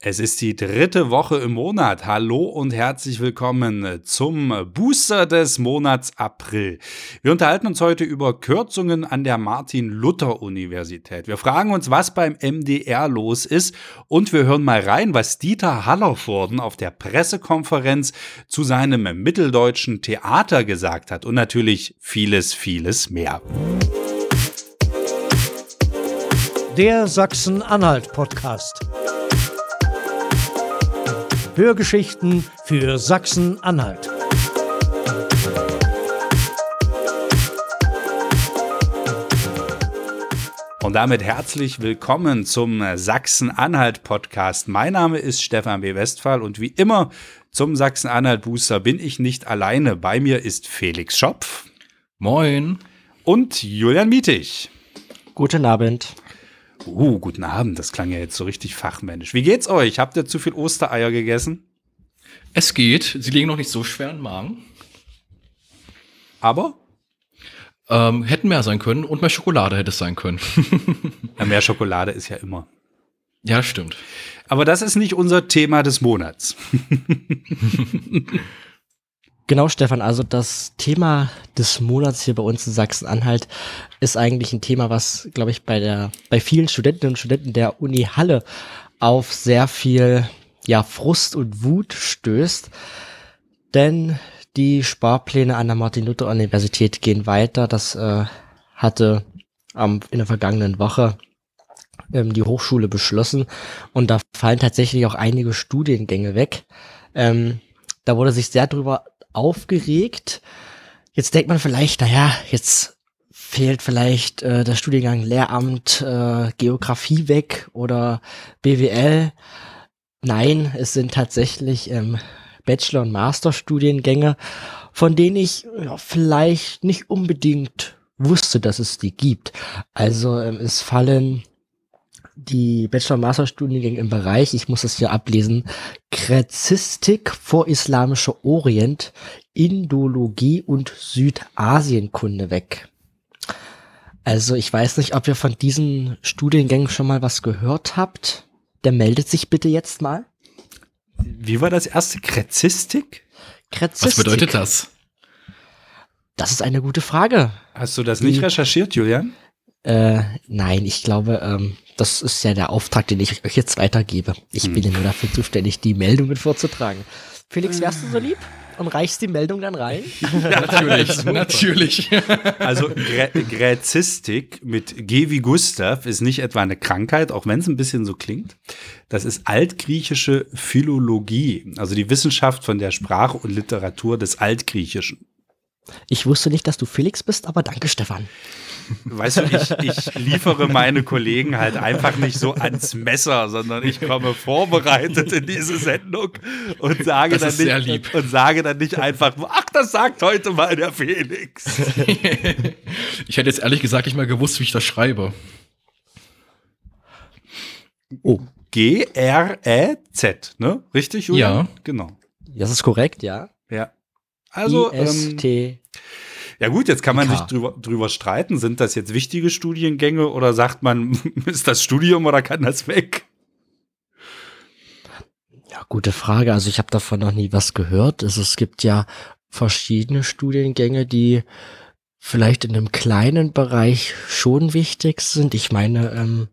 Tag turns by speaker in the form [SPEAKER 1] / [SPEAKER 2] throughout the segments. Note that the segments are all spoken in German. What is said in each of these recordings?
[SPEAKER 1] Es ist die dritte Woche im Monat. Hallo und herzlich willkommen zum Booster des Monats April. Wir unterhalten uns heute über Kürzungen an der Martin-Luther-Universität. Wir fragen uns, was beim MDR los ist und wir hören mal rein, was Dieter Hallervorden auf der Pressekonferenz zu seinem mitteldeutschen Theater gesagt hat und natürlich vieles, vieles mehr.
[SPEAKER 2] Der Sachsen-Anhalt-Podcast. Hörgeschichten für Sachsen-Anhalt.
[SPEAKER 1] Und damit herzlich willkommen zum Sachsen-Anhalt-Podcast. Mein Name ist Stefan B. Westphal und wie immer zum Sachsen-Anhalt-Booster bin ich nicht alleine. Bei mir ist Felix Schopf.
[SPEAKER 3] Moin.
[SPEAKER 1] Und Julian Mietig.
[SPEAKER 2] Guten Abend.
[SPEAKER 1] Uh, guten Abend. Das klang ja jetzt so richtig fachmännisch. Wie geht's euch? Habt ihr zu viel Ostereier gegessen?
[SPEAKER 3] Es geht. Sie liegen noch nicht so schwer im Magen.
[SPEAKER 1] Aber?
[SPEAKER 3] Ähm, hätten mehr sein können und mehr Schokolade hätte es sein können.
[SPEAKER 1] ja, mehr Schokolade ist ja immer.
[SPEAKER 3] Ja, stimmt.
[SPEAKER 1] Aber das ist nicht unser Thema des Monats.
[SPEAKER 2] Genau, Stefan. Also das Thema des Monats hier bei uns in Sachsen-Anhalt ist eigentlich ein Thema, was, glaube ich, bei der, bei vielen Studentinnen und Studenten der Uni Halle auf sehr viel, ja, Frust und Wut stößt. Denn die Sparpläne an der Martin-Luther-Universität gehen weiter. Das äh, hatte ähm, in der vergangenen Woche ähm, die Hochschule beschlossen. Und da fallen tatsächlich auch einige Studiengänge weg. Ähm, da wurde sich sehr drüber aufgeregt. Jetzt denkt man vielleicht, naja, jetzt fehlt vielleicht äh, der Studiengang Lehramt äh, Geografie weg oder BWL. Nein, es sind tatsächlich ähm, Bachelor- und Masterstudiengänge, von denen ich ja, vielleicht nicht unbedingt wusste, dass es die gibt. Also ähm, es fallen die Bachelor- und Masterstudiengänge im Bereich, ich muss es hier ablesen, Gräzistik, vorislamischer Orient, Indologie und Südasienkunde weg. Also ich weiß nicht, ob ihr von diesen Studiengängen schon mal was gehört habt. Der meldet sich bitte jetzt mal.
[SPEAKER 1] Wie war das erste? Gräzistik?
[SPEAKER 3] Gräzistik. Was bedeutet das?
[SPEAKER 2] Das ist eine gute Frage.
[SPEAKER 1] Hast du das nicht recherchiert, Julian?
[SPEAKER 2] Äh, nein, ich glaube, ähm, das ist ja der Auftrag, den ich euch jetzt weitergebe. Ich hm. bin ja nur dafür zuständig, die Meldungen vorzutragen. Felix, wärst du so lieb und reichst die Meldung dann rein?
[SPEAKER 3] natürlich, natürlich.
[SPEAKER 1] Also Grä Gräzistik mit G wie Gustav ist nicht etwa eine Krankheit, auch wenn es ein bisschen so klingt. Das ist altgriechische Philologie, also die Wissenschaft von der Sprache und Literatur des Altgriechischen.
[SPEAKER 2] Ich wusste nicht, dass du Felix bist, aber danke, Stefan.
[SPEAKER 1] Weißt du, ich, ich liefere meine Kollegen halt einfach nicht so ans Messer, sondern ich komme vorbereitet in diese Sendung und sage, dann nicht, und sage dann nicht einfach, ach, das sagt heute mal der Felix.
[SPEAKER 3] ich hätte jetzt ehrlich gesagt nicht mal gewusst, wie ich das schreibe.
[SPEAKER 1] Oh. G-R-E-Z, ne? Richtig,
[SPEAKER 3] Julian? Ja.
[SPEAKER 1] Genau.
[SPEAKER 2] Das ist korrekt, ja.
[SPEAKER 1] Ja. Also. Ähm, ja gut, jetzt kann man sich drüber, drüber streiten, sind das jetzt wichtige Studiengänge oder sagt man, ist das Studium oder kann das weg?
[SPEAKER 2] Ja, gute Frage. Also ich habe davon noch nie was gehört. Also es gibt ja verschiedene Studiengänge, die vielleicht in einem kleinen Bereich schon wichtig sind. Ich meine, ähm,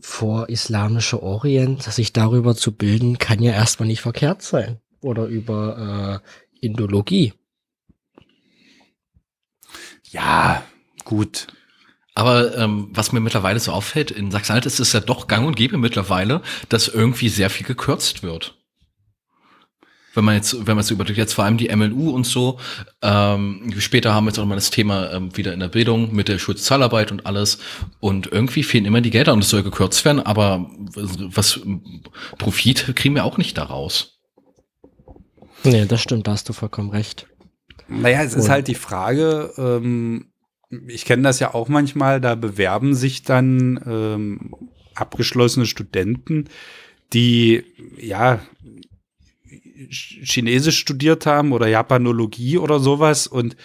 [SPEAKER 2] vor islamischer Orient, sich darüber zu bilden, kann ja erstmal nicht verkehrt sein. Oder über äh, Indologie.
[SPEAKER 1] Ja, gut.
[SPEAKER 3] Aber ähm, was mir mittlerweile so auffällt, in Sachsen-Anhalt ist es ja doch gang und gäbe mittlerweile, dass irgendwie sehr viel gekürzt wird. Wenn man jetzt, wenn man es überlegt, jetzt vor allem die MLU und so, ähm, später haben wir jetzt auch mal das Thema ähm, wieder in der Bildung mit der Schulzahlarbeit und alles. Und irgendwie fehlen immer die Gelder und es soll gekürzt werden, aber was Profit kriegen wir auch nicht daraus.
[SPEAKER 2] Nee, das stimmt, da hast du vollkommen recht.
[SPEAKER 1] Naja, es ist halt die Frage, ähm, ich kenne das ja auch manchmal, da bewerben sich dann ähm, abgeschlossene Studenten, die ja Chinesisch studiert haben oder Japanologie oder sowas und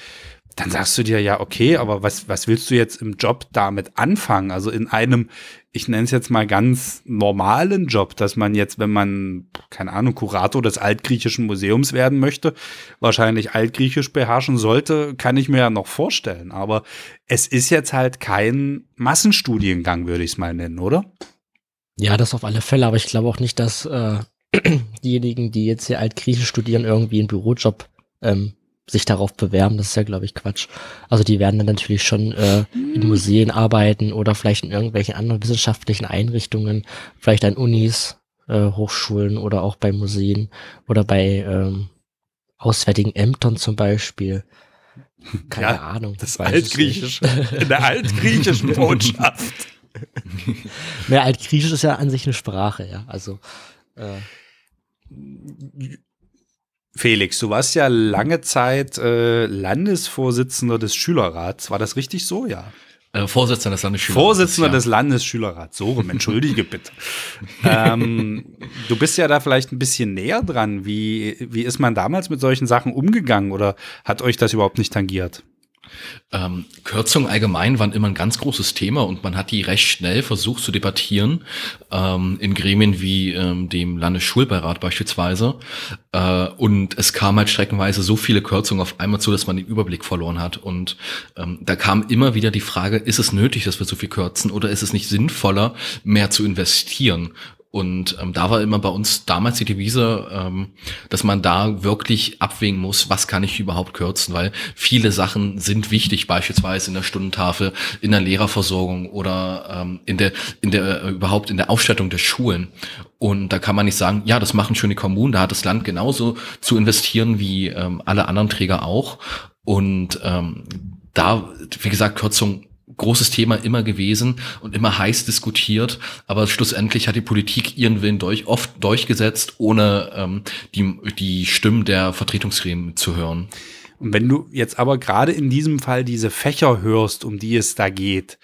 [SPEAKER 1] dann sagst du dir ja, okay, aber was, was willst du jetzt im Job damit anfangen? Also in einem, ich nenne es jetzt mal ganz normalen Job, dass man jetzt, wenn man, keine Ahnung, Kurator des Altgriechischen Museums werden möchte, wahrscheinlich Altgriechisch beherrschen sollte, kann ich mir ja noch vorstellen. Aber es ist jetzt halt kein Massenstudiengang, würde ich es mal nennen, oder?
[SPEAKER 2] Ja, das auf alle Fälle, aber ich glaube auch nicht, dass äh, diejenigen, die jetzt hier Altgriechisch studieren, irgendwie einen Bürojob ähm, sich darauf bewerben, das ist ja, glaube ich, Quatsch. Also die werden dann natürlich schon äh, in Museen arbeiten oder vielleicht in irgendwelchen anderen wissenschaftlichen Einrichtungen, vielleicht an Unis, äh, Hochschulen oder auch bei Museen oder bei ähm, auswärtigen Ämtern zum Beispiel. Keine ja, Ahnung.
[SPEAKER 1] Das Altgriechische. In der altgriechischen Botschaft.
[SPEAKER 2] Mehr Altgriechisch ist ja an sich eine Sprache, ja. Also äh,
[SPEAKER 1] Felix, du warst ja lange Zeit äh, Landesvorsitzender des Schülerrats. War das richtig so? Ja.
[SPEAKER 3] Äh, Vorsitzender des Landesschülerrats.
[SPEAKER 1] Vorsitzender ja. des Landesschülerrats. So rum, entschuldige bitte. ähm, du bist ja da vielleicht ein bisschen näher dran. Wie, wie ist man damals mit solchen Sachen umgegangen oder hat euch das überhaupt nicht tangiert?
[SPEAKER 3] Ähm, Kürzungen allgemein waren immer ein ganz großes Thema und man hat die recht schnell versucht zu debattieren, ähm, in Gremien wie ähm, dem Landesschulbeirat beispielsweise. Äh, und es kam halt streckenweise so viele Kürzungen auf einmal zu, dass man den Überblick verloren hat. Und ähm, da kam immer wieder die Frage, ist es nötig, dass wir so viel kürzen oder ist es nicht sinnvoller, mehr zu investieren? Und ähm, da war immer bei uns damals die Devise, ähm, dass man da wirklich abwägen muss, was kann ich überhaupt kürzen, weil viele Sachen sind wichtig, beispielsweise in der Stundentafel, in der Lehrerversorgung oder ähm, in der, in der äh, überhaupt in der Ausstattung der Schulen. Und da kann man nicht sagen, ja, das machen schon die Kommunen, da hat das Land genauso zu investieren wie ähm, alle anderen Träger auch. Und ähm, da, wie gesagt, Kürzung großes Thema immer gewesen und immer heiß diskutiert, aber schlussendlich hat die Politik ihren Willen durch, oft durchgesetzt, ohne ähm, die, die Stimmen der Vertretungsgremien zu hören.
[SPEAKER 1] Und wenn du jetzt aber gerade in diesem Fall diese Fächer hörst, um die es da geht,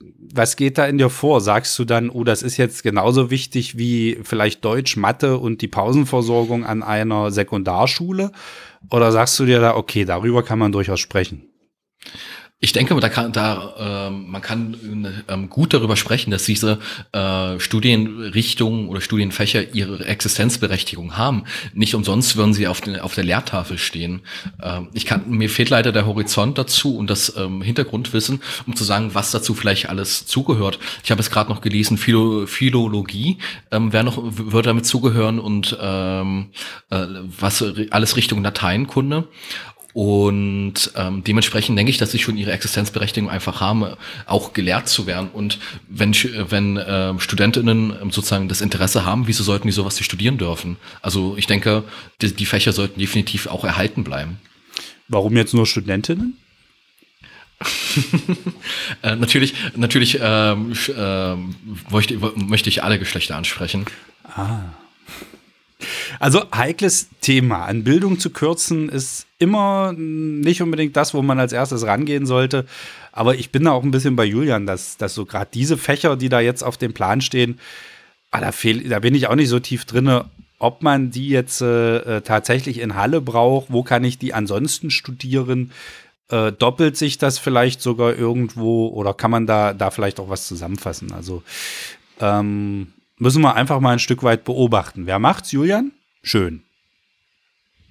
[SPEAKER 1] was geht da in dir vor? Sagst du dann, oh, das ist jetzt genauso wichtig wie vielleicht Deutsch, Mathe und die Pausenversorgung an einer Sekundarschule? Oder sagst du dir da, okay, darüber kann man durchaus sprechen?
[SPEAKER 3] Ich denke, da kann, da, äh, man kann ähm, gut darüber sprechen, dass diese äh, Studienrichtungen oder Studienfächer ihre Existenzberechtigung haben. Nicht umsonst würden sie auf, den, auf der Lehrtafel stehen. Ähm, ich kann, mir fehlt leider der Horizont dazu und das ähm, Hintergrundwissen, um zu sagen, was dazu vielleicht alles zugehört. Ich habe es gerade noch gelesen, Philo, Philologie ähm, wäre noch, würde damit zugehören und ähm, äh, was alles Richtung Lateinkunde. Und ähm, dementsprechend denke ich, dass sie schon ihre Existenzberechtigung einfach haben, auch gelehrt zu werden. Und wenn, wenn äh, Studentinnen ähm, sozusagen das Interesse haben, wieso sollten die sowas nicht studieren dürfen? Also ich denke, die, die Fächer sollten definitiv auch erhalten bleiben.
[SPEAKER 1] Warum jetzt nur Studentinnen?
[SPEAKER 3] äh, natürlich, natürlich ähm, äh, möchte, möchte ich alle Geschlechter ansprechen.
[SPEAKER 1] Ah. Also heikles Thema. An Bildung zu kürzen ist immer nicht unbedingt das, wo man als erstes rangehen sollte. Aber ich bin da auch ein bisschen bei Julian, dass, dass so gerade diese Fächer, die da jetzt auf dem Plan stehen, ah, da, fehl, da bin ich auch nicht so tief drin, ob man die jetzt äh, äh, tatsächlich in Halle braucht, wo kann ich die ansonsten studieren? Äh, doppelt sich das vielleicht sogar irgendwo oder kann man da, da vielleicht auch was zusammenfassen? Also ähm, müssen wir einfach mal ein Stück weit beobachten. Wer macht's, Julian? Schön.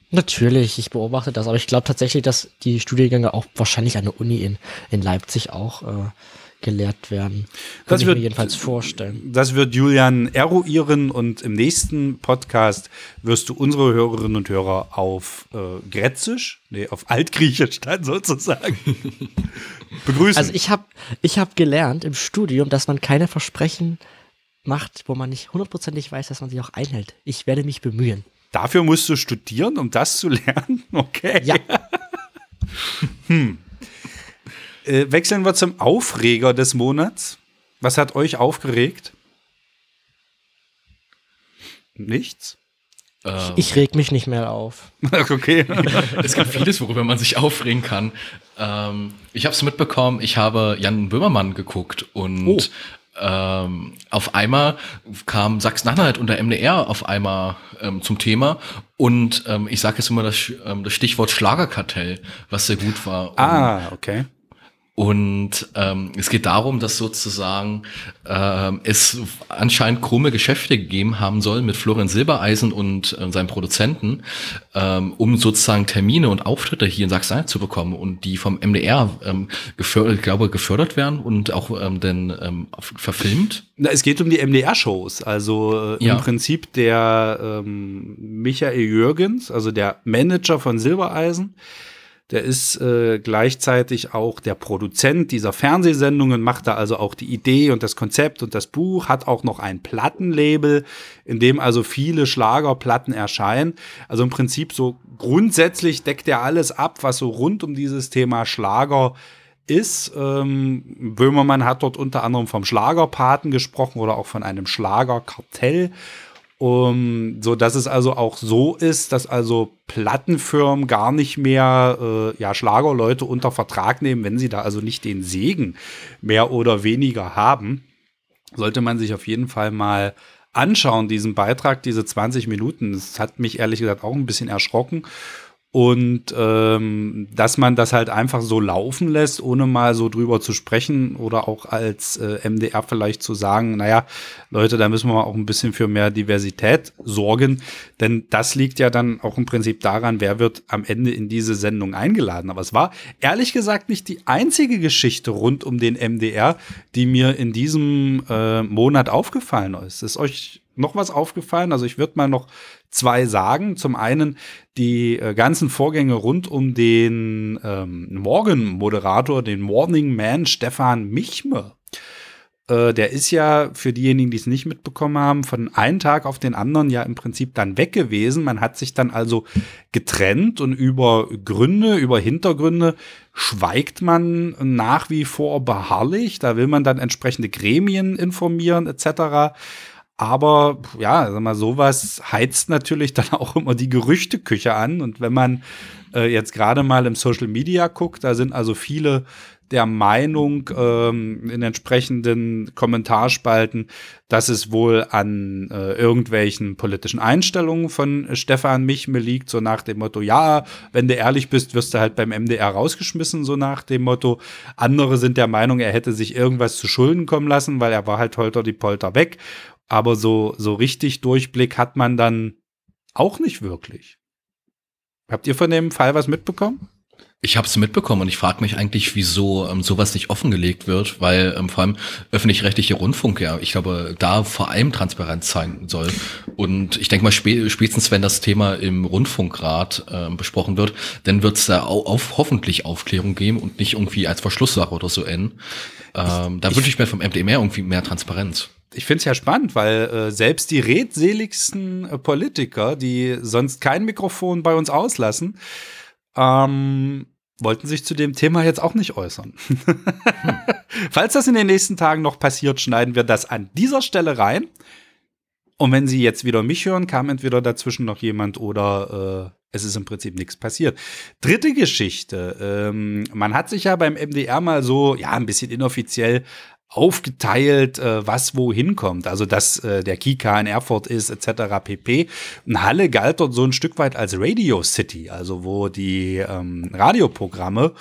[SPEAKER 2] Natürlich, ich beobachte das, aber ich glaube tatsächlich, dass die Studiengänge auch wahrscheinlich an der Uni in, in Leipzig auch äh, gelehrt werden. Kann das ich wird, mir jedenfalls vorstellen.
[SPEAKER 1] Das wird Julian eruieren und im nächsten Podcast wirst du unsere Hörerinnen und Hörer auf äh, Grätzisch, nee, auf Altgriechisch dann sozusagen begrüßen.
[SPEAKER 2] Also ich habe ich hab gelernt im Studium, dass man keine Versprechen macht, wo man nicht hundertprozentig weiß, dass man sich auch einhält. Ich werde mich bemühen.
[SPEAKER 1] Dafür musst du studieren, um das zu lernen? Okay.
[SPEAKER 2] Ja.
[SPEAKER 1] hm. Äh, wechseln wir zum Aufreger des Monats. Was hat euch aufgeregt? Nichts?
[SPEAKER 2] Ähm. Ich reg mich nicht mehr auf.
[SPEAKER 1] okay.
[SPEAKER 3] es gibt vieles, worüber man sich aufregen kann. Ähm, ich habe es mitbekommen, ich habe Jan Böhmermann geguckt und oh ähm, auf einmal kam Sachsen-Anhalt und der MDR auf einmal ähm, zum Thema und ähm, ich sage jetzt immer das, ähm, das Stichwort Schlagerkartell, was sehr gut war.
[SPEAKER 1] ah, okay.
[SPEAKER 3] Und ähm, es geht darum, dass sozusagen ähm, es anscheinend krumme Geschäfte gegeben haben soll mit Florian Silbereisen und äh, seinem Produzenten, ähm, um sozusagen Termine und Auftritte hier in Sachsen zu bekommen und die vom MDR ähm, gefördert, glaube gefördert werden und auch ähm, dann ähm, verfilmt.
[SPEAKER 1] Na, es geht um die MDR-Shows. Also äh, ja. im Prinzip der ähm, Michael Jürgens, also der Manager von Silbereisen, der ist äh, gleichzeitig auch der Produzent dieser Fernsehsendungen, macht da also auch die Idee und das Konzept und das Buch, hat auch noch ein Plattenlabel, in dem also viele Schlagerplatten erscheinen. Also im Prinzip so grundsätzlich deckt er alles ab, was so rund um dieses Thema Schlager ist. Ähm, Böhmermann hat dort unter anderem vom Schlagerpaten gesprochen oder auch von einem Schlagerkartell. Um, so dass es also auch so ist, dass also Plattenfirmen gar nicht mehr äh, ja, Schlagerleute unter Vertrag nehmen, wenn sie da also nicht den Segen mehr oder weniger haben. Sollte man sich auf jeden Fall mal anschauen, diesen Beitrag, diese 20 Minuten. Das hat mich ehrlich gesagt auch ein bisschen erschrocken. Und ähm, dass man das halt einfach so laufen lässt, ohne mal so drüber zu sprechen oder auch als äh, MDR vielleicht zu sagen, naja, Leute, da müssen wir auch ein bisschen für mehr Diversität sorgen. Denn das liegt ja dann auch im Prinzip daran, wer wird am Ende in diese Sendung eingeladen. Aber es war ehrlich gesagt nicht die einzige Geschichte rund um den MDR, die mir in diesem äh, Monat aufgefallen ist. Ist euch noch was aufgefallen? Also ich würde mal noch zwei sagen. Zum einen die äh, ganzen Vorgänge rund um den ähm, Morgenmoderator, den Morning Man Stefan Michme. Äh, der ist ja für diejenigen, die es nicht mitbekommen haben, von einem Tag auf den anderen ja im Prinzip dann weg gewesen. Man hat sich dann also getrennt und über Gründe, über Hintergründe schweigt man nach wie vor beharrlich. Da will man dann entsprechende Gremien informieren etc. Aber ja, sag mal, sowas heizt natürlich dann auch immer die Gerüchteküche an. Und wenn man äh, jetzt gerade mal im Social Media guckt, da sind also viele der Meinung ähm, in entsprechenden Kommentarspalten, dass es wohl an äh, irgendwelchen politischen Einstellungen von Stefan Michme liegt, so nach dem Motto, ja, wenn du ehrlich bist, wirst du halt beim MDR rausgeschmissen, so nach dem Motto. Andere sind der Meinung, er hätte sich irgendwas zu Schulden kommen lassen, weil er war halt holter die Polter weg. Aber so, so richtig Durchblick hat man dann auch nicht wirklich. Habt ihr von dem Fall was mitbekommen?
[SPEAKER 3] Ich habe es mitbekommen und ich frage mich eigentlich, wieso ähm, sowas nicht offengelegt wird, weil ähm, vor allem öffentlich-rechtliche Rundfunk ja, ich glaube, da vor allem Transparenz sein soll. Und ich denke mal, spä spätestens wenn das Thema im Rundfunkrat äh, besprochen wird, dann wird es da auch auf, hoffentlich Aufklärung geben und nicht irgendwie als Verschlusssache oder so enden. Ähm, da wünsche ich mir vom MDMR irgendwie mehr Transparenz
[SPEAKER 1] ich finde es ja spannend, weil äh, selbst die redseligsten äh, Politiker, die sonst kein Mikrofon bei uns auslassen, ähm, wollten sich zu dem Thema jetzt auch nicht äußern. hm. Falls das in den nächsten Tagen noch passiert, schneiden wir das an dieser Stelle rein. Und wenn Sie jetzt wieder mich hören, kam entweder dazwischen noch jemand oder äh, es ist im Prinzip nichts passiert. Dritte Geschichte. Ähm, man hat sich ja beim MDR mal so, ja, ein bisschen inoffiziell aufgeteilt, äh, was wohin kommt. Also dass äh, der Kika in Erfurt ist, etc. pp. Und Halle galt dort so ein Stück weit als Radio City, also wo die ähm, Radioprogramme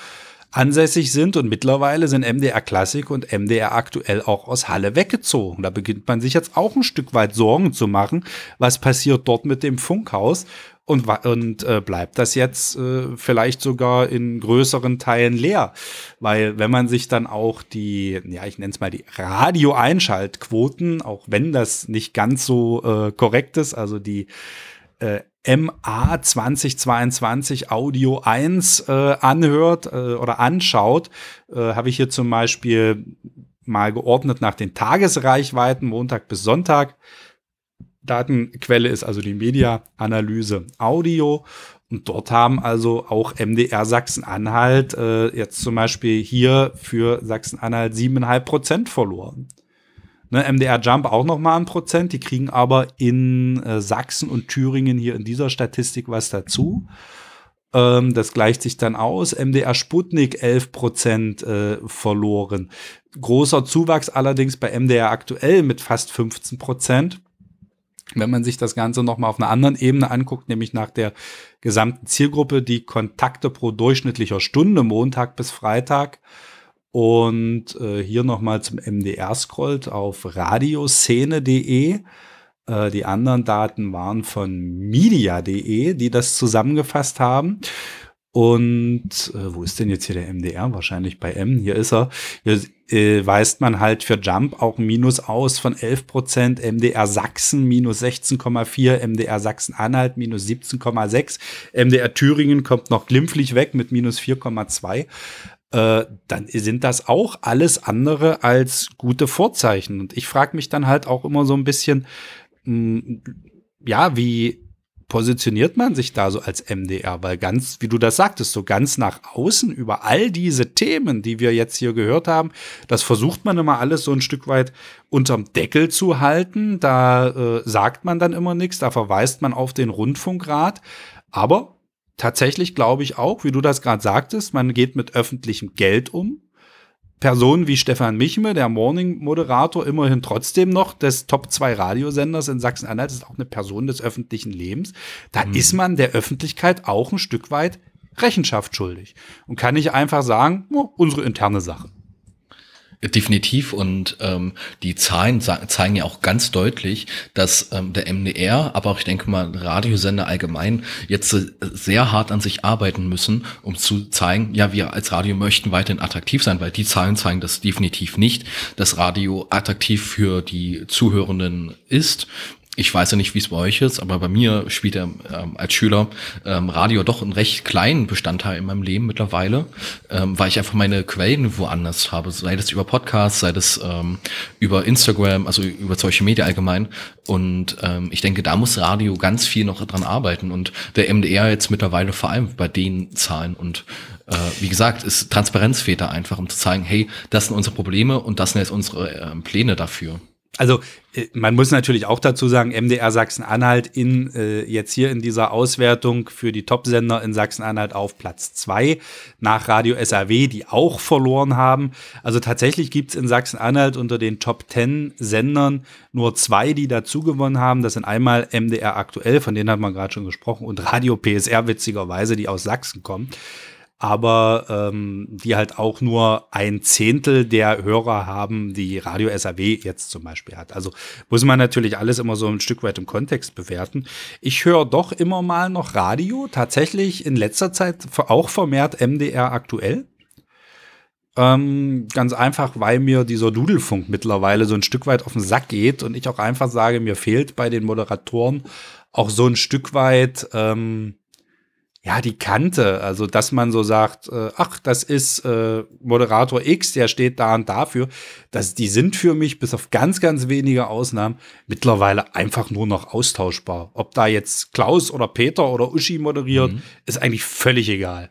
[SPEAKER 1] ansässig sind und mittlerweile sind MDR Klassik und MDR aktuell auch aus Halle weggezogen. Da beginnt man sich jetzt auch ein Stück weit Sorgen zu machen, was passiert dort mit dem Funkhaus und, und äh, bleibt das jetzt äh, vielleicht sogar in größeren Teilen leer. Weil wenn man sich dann auch die, ja, ich nenne es mal die Radio-Einschaltquoten, auch wenn das nicht ganz so äh, korrekt ist, also die äh, MA 2022 Audio 1 äh, anhört äh, oder anschaut, äh, habe ich hier zum Beispiel mal geordnet nach den Tagesreichweiten, Montag bis Sonntag. Datenquelle ist also die Media-Analyse Audio. Und dort haben also auch MDR Sachsen-Anhalt äh, jetzt zum Beispiel hier für Sachsen-Anhalt siebeneinhalb Prozent verloren. Ne, MDR Jump auch noch mal ein Prozent, die kriegen aber in äh, Sachsen und Thüringen hier in dieser Statistik was dazu. Ähm, das gleicht sich dann aus. MDR Sputnik 11 Prozent äh, verloren. Großer Zuwachs allerdings bei MDR aktuell mit fast 15 Prozent. Wenn man sich das Ganze nochmal auf einer anderen Ebene anguckt, nämlich nach der gesamten Zielgruppe, die Kontakte pro durchschnittlicher Stunde, Montag bis Freitag. Und äh, hier nochmal zum MDR scrollt auf radioszene.de. Äh, die anderen Daten waren von media.de, die das zusammengefasst haben. Und äh, wo ist denn jetzt hier der MDR? Wahrscheinlich bei M. Hier ist er. Hier äh, weist man halt für Jump auch Minus aus von 11 Prozent. MDR Sachsen minus 16,4. MDR Sachsen-Anhalt minus 17,6. MDR Thüringen kommt noch glimpflich weg mit minus 4,2. Äh, dann sind das auch alles andere als gute Vorzeichen. Und ich frage mich dann halt auch immer so ein bisschen, mh, hm, ja, wie positioniert man sich da so als MDR? Weil ganz, wie du das sagtest, so ganz nach außen über all diese Themen, die wir jetzt hier gehört haben, das versucht man immer alles so ein Stück weit unterm Deckel zu halten. Da äh, sagt man dann immer nichts, da verweist man auf den Rundfunkrat. Aber tatsächlich glaube ich auch, wie du das gerade sagtest, man geht mit öffentlichem Geld um. Personen wie Stefan Michme, der Morning-Moderator, immerhin trotzdem noch des Top 2 Radiosenders in Sachsen-Anhalt, ist auch eine Person des öffentlichen Lebens. Da mhm. ist man der Öffentlichkeit auch ein Stück weit Rechenschaft schuldig und kann nicht einfach sagen, oh, unsere interne Sache.
[SPEAKER 3] Definitiv. Und ähm, die Zahlen zeigen ja auch ganz deutlich, dass ähm, der MDR, aber auch ich denke mal Radiosender allgemein jetzt äh, sehr hart an sich arbeiten müssen, um zu zeigen, ja, wir als Radio möchten weiterhin attraktiv sein, weil die Zahlen zeigen das definitiv nicht, dass Radio attraktiv für die Zuhörenden ist ich weiß ja nicht, wie es bei euch ist, aber bei mir spielt er ähm, als Schüler ähm, Radio doch einen recht kleinen Bestandteil in meinem Leben mittlerweile, ähm, weil ich einfach meine Quellen woanders habe, sei das über Podcasts, sei das ähm, über Instagram, also über solche Media allgemein. Und ähm, ich denke, da muss Radio ganz viel noch dran arbeiten und der MDR jetzt mittlerweile vor allem bei den Zahlen und äh, wie gesagt, ist Transparenz fehlt da einfach, um zu zeigen, hey, das sind unsere Probleme und das sind jetzt unsere äh, Pläne dafür.
[SPEAKER 1] Also äh, man muss natürlich auch dazu sagen, MDR Sachsen-Anhalt in äh, jetzt hier in dieser Auswertung für die Top-Sender in Sachsen-Anhalt auf Platz zwei nach Radio SAW, die auch verloren haben. Also tatsächlich gibt es in Sachsen-Anhalt unter den Top 10 Sendern nur zwei, die dazu gewonnen haben. Das sind einmal MDR aktuell, von denen hat man gerade schon gesprochen, und Radio PSR witzigerweise, die aus Sachsen kommen aber ähm, die halt auch nur ein Zehntel der Hörer haben, die Radio SAW jetzt zum Beispiel hat. Also muss man natürlich alles immer so ein Stück weit im Kontext bewerten. Ich höre doch immer mal noch Radio, tatsächlich in letzter Zeit auch vermehrt MDR aktuell. Ähm, ganz einfach, weil mir dieser Dudelfunk mittlerweile so ein Stück weit auf den Sack geht und ich auch einfach sage, mir fehlt bei den Moderatoren auch so ein Stück weit ähm, ja, die Kante, also dass man so sagt, äh, ach, das ist äh, Moderator X, der steht da und dafür, dass die sind für mich bis auf ganz, ganz wenige Ausnahmen mittlerweile einfach nur noch austauschbar. Ob da jetzt Klaus oder Peter oder Uschi moderiert, mhm. ist eigentlich völlig egal.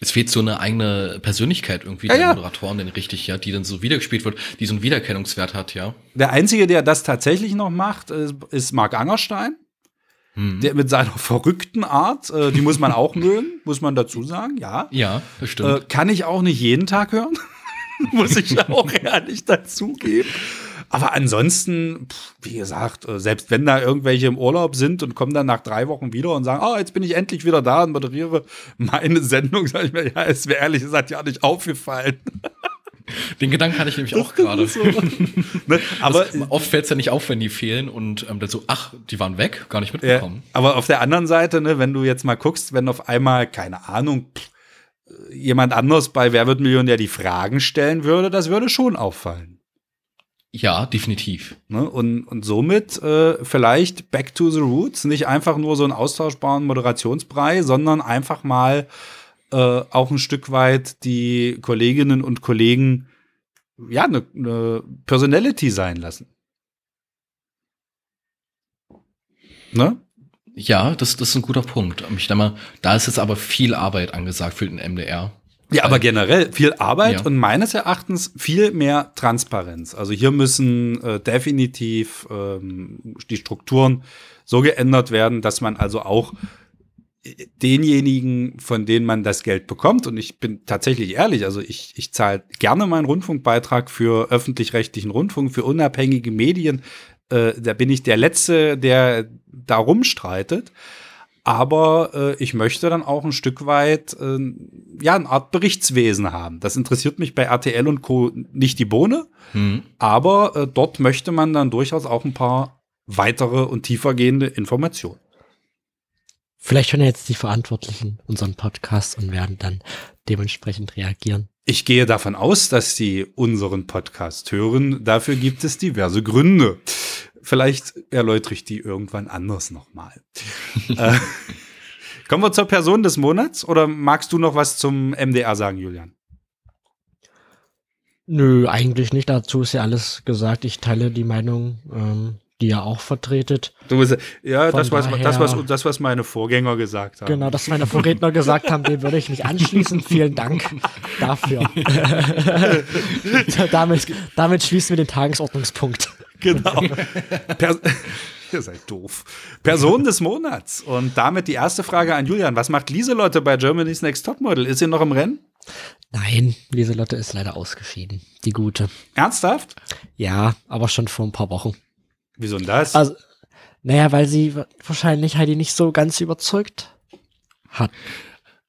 [SPEAKER 3] Es fehlt so eine eigene Persönlichkeit irgendwie ja, der ja. Moderatoren, denn richtig, ja, die dann so wiedergespielt wird, die so einen Wiedererkennungswert hat, ja.
[SPEAKER 1] Der Einzige, der das tatsächlich noch macht, ist Marc Angerstein. Mhm. Der mit seiner verrückten Art, äh, die muss man auch mögen, muss man dazu sagen, ja.
[SPEAKER 3] Ja,
[SPEAKER 1] das stimmt. Äh, kann ich auch nicht jeden Tag hören, muss ich auch ehrlich dazugeben. Aber ansonsten, wie gesagt, äh, selbst wenn da irgendwelche im Urlaub sind und kommen dann nach drei Wochen wieder und sagen, oh, jetzt bin ich endlich wieder da und moderiere meine Sendung, sage ich mir, ja, es wäre ehrlich gesagt ja nicht aufgefallen.
[SPEAKER 3] Den Gedanken hatte ich nämlich auch gerade. So. ne? Aber also, oft fällt es ja nicht auf, wenn die fehlen und ähm, dann so, ach, die waren weg, gar nicht mitbekommen.
[SPEAKER 1] Ja, aber auf der anderen Seite, ne, wenn du jetzt mal guckst, wenn auf einmal, keine Ahnung, pff, jemand anders bei Wer wird Millionär die Fragen stellen würde, das würde schon auffallen.
[SPEAKER 3] Ja, definitiv.
[SPEAKER 1] Ne? Und, und somit äh, vielleicht back to the roots, nicht einfach nur so einen austauschbaren Moderationsbrei, sondern einfach mal äh, auch ein Stück weit die Kolleginnen und Kollegen ja eine ne Personality sein lassen.
[SPEAKER 3] Ne? Ja, das, das ist ein guter Punkt. Ich denke mal, da ist jetzt aber viel Arbeit angesagt für den MDR.
[SPEAKER 1] Ja, aber generell viel Arbeit ja. und meines Erachtens viel mehr Transparenz. Also hier müssen äh, definitiv ähm, die Strukturen so geändert werden, dass man also auch denjenigen, von denen man das Geld bekommt, und ich bin tatsächlich ehrlich, also ich, ich zahle gerne meinen Rundfunkbeitrag für öffentlich-rechtlichen Rundfunk, für unabhängige Medien. Äh, da bin ich der Letzte, der da rumstreitet. Aber äh, ich möchte dann auch ein Stück weit äh, ja eine Art Berichtswesen haben. Das interessiert mich bei RTL und Co. nicht die Bohne, mhm. aber äh, dort möchte man dann durchaus auch ein paar weitere und tiefergehende Informationen.
[SPEAKER 2] Vielleicht hören jetzt die Verantwortlichen unseren Podcast und werden dann dementsprechend reagieren.
[SPEAKER 1] Ich gehe davon aus, dass sie unseren Podcast hören. Dafür gibt es diverse Gründe. Vielleicht erläutere ich die irgendwann anders nochmal. äh, kommen wir zur Person des Monats oder magst du noch was zum MDR sagen, Julian?
[SPEAKER 2] Nö, eigentlich nicht. Dazu ist ja alles gesagt. Ich teile die Meinung ähm, die er auch vertretet.
[SPEAKER 1] Du bist, ja, das was, das, was, das, was meine Vorgänger gesagt haben.
[SPEAKER 2] Genau, das meine Vorredner gesagt haben, dem würde ich mich anschließen. Vielen Dank dafür. damit, damit schließen wir den Tagesordnungspunkt.
[SPEAKER 1] Genau. Per Ihr seid doof. Person des Monats. Und damit die erste Frage an Julian. Was macht Lieselotte bei Germany's Next Topmodel? Ist sie noch im Rennen?
[SPEAKER 2] Nein, Lieselotte ist leider ausgeschieden. Die gute.
[SPEAKER 1] Ernsthaft?
[SPEAKER 2] Ja, aber schon vor ein paar Wochen.
[SPEAKER 1] Wieso denn das?
[SPEAKER 2] Also, naja, weil sie wahrscheinlich Heidi nicht so ganz überzeugt hat.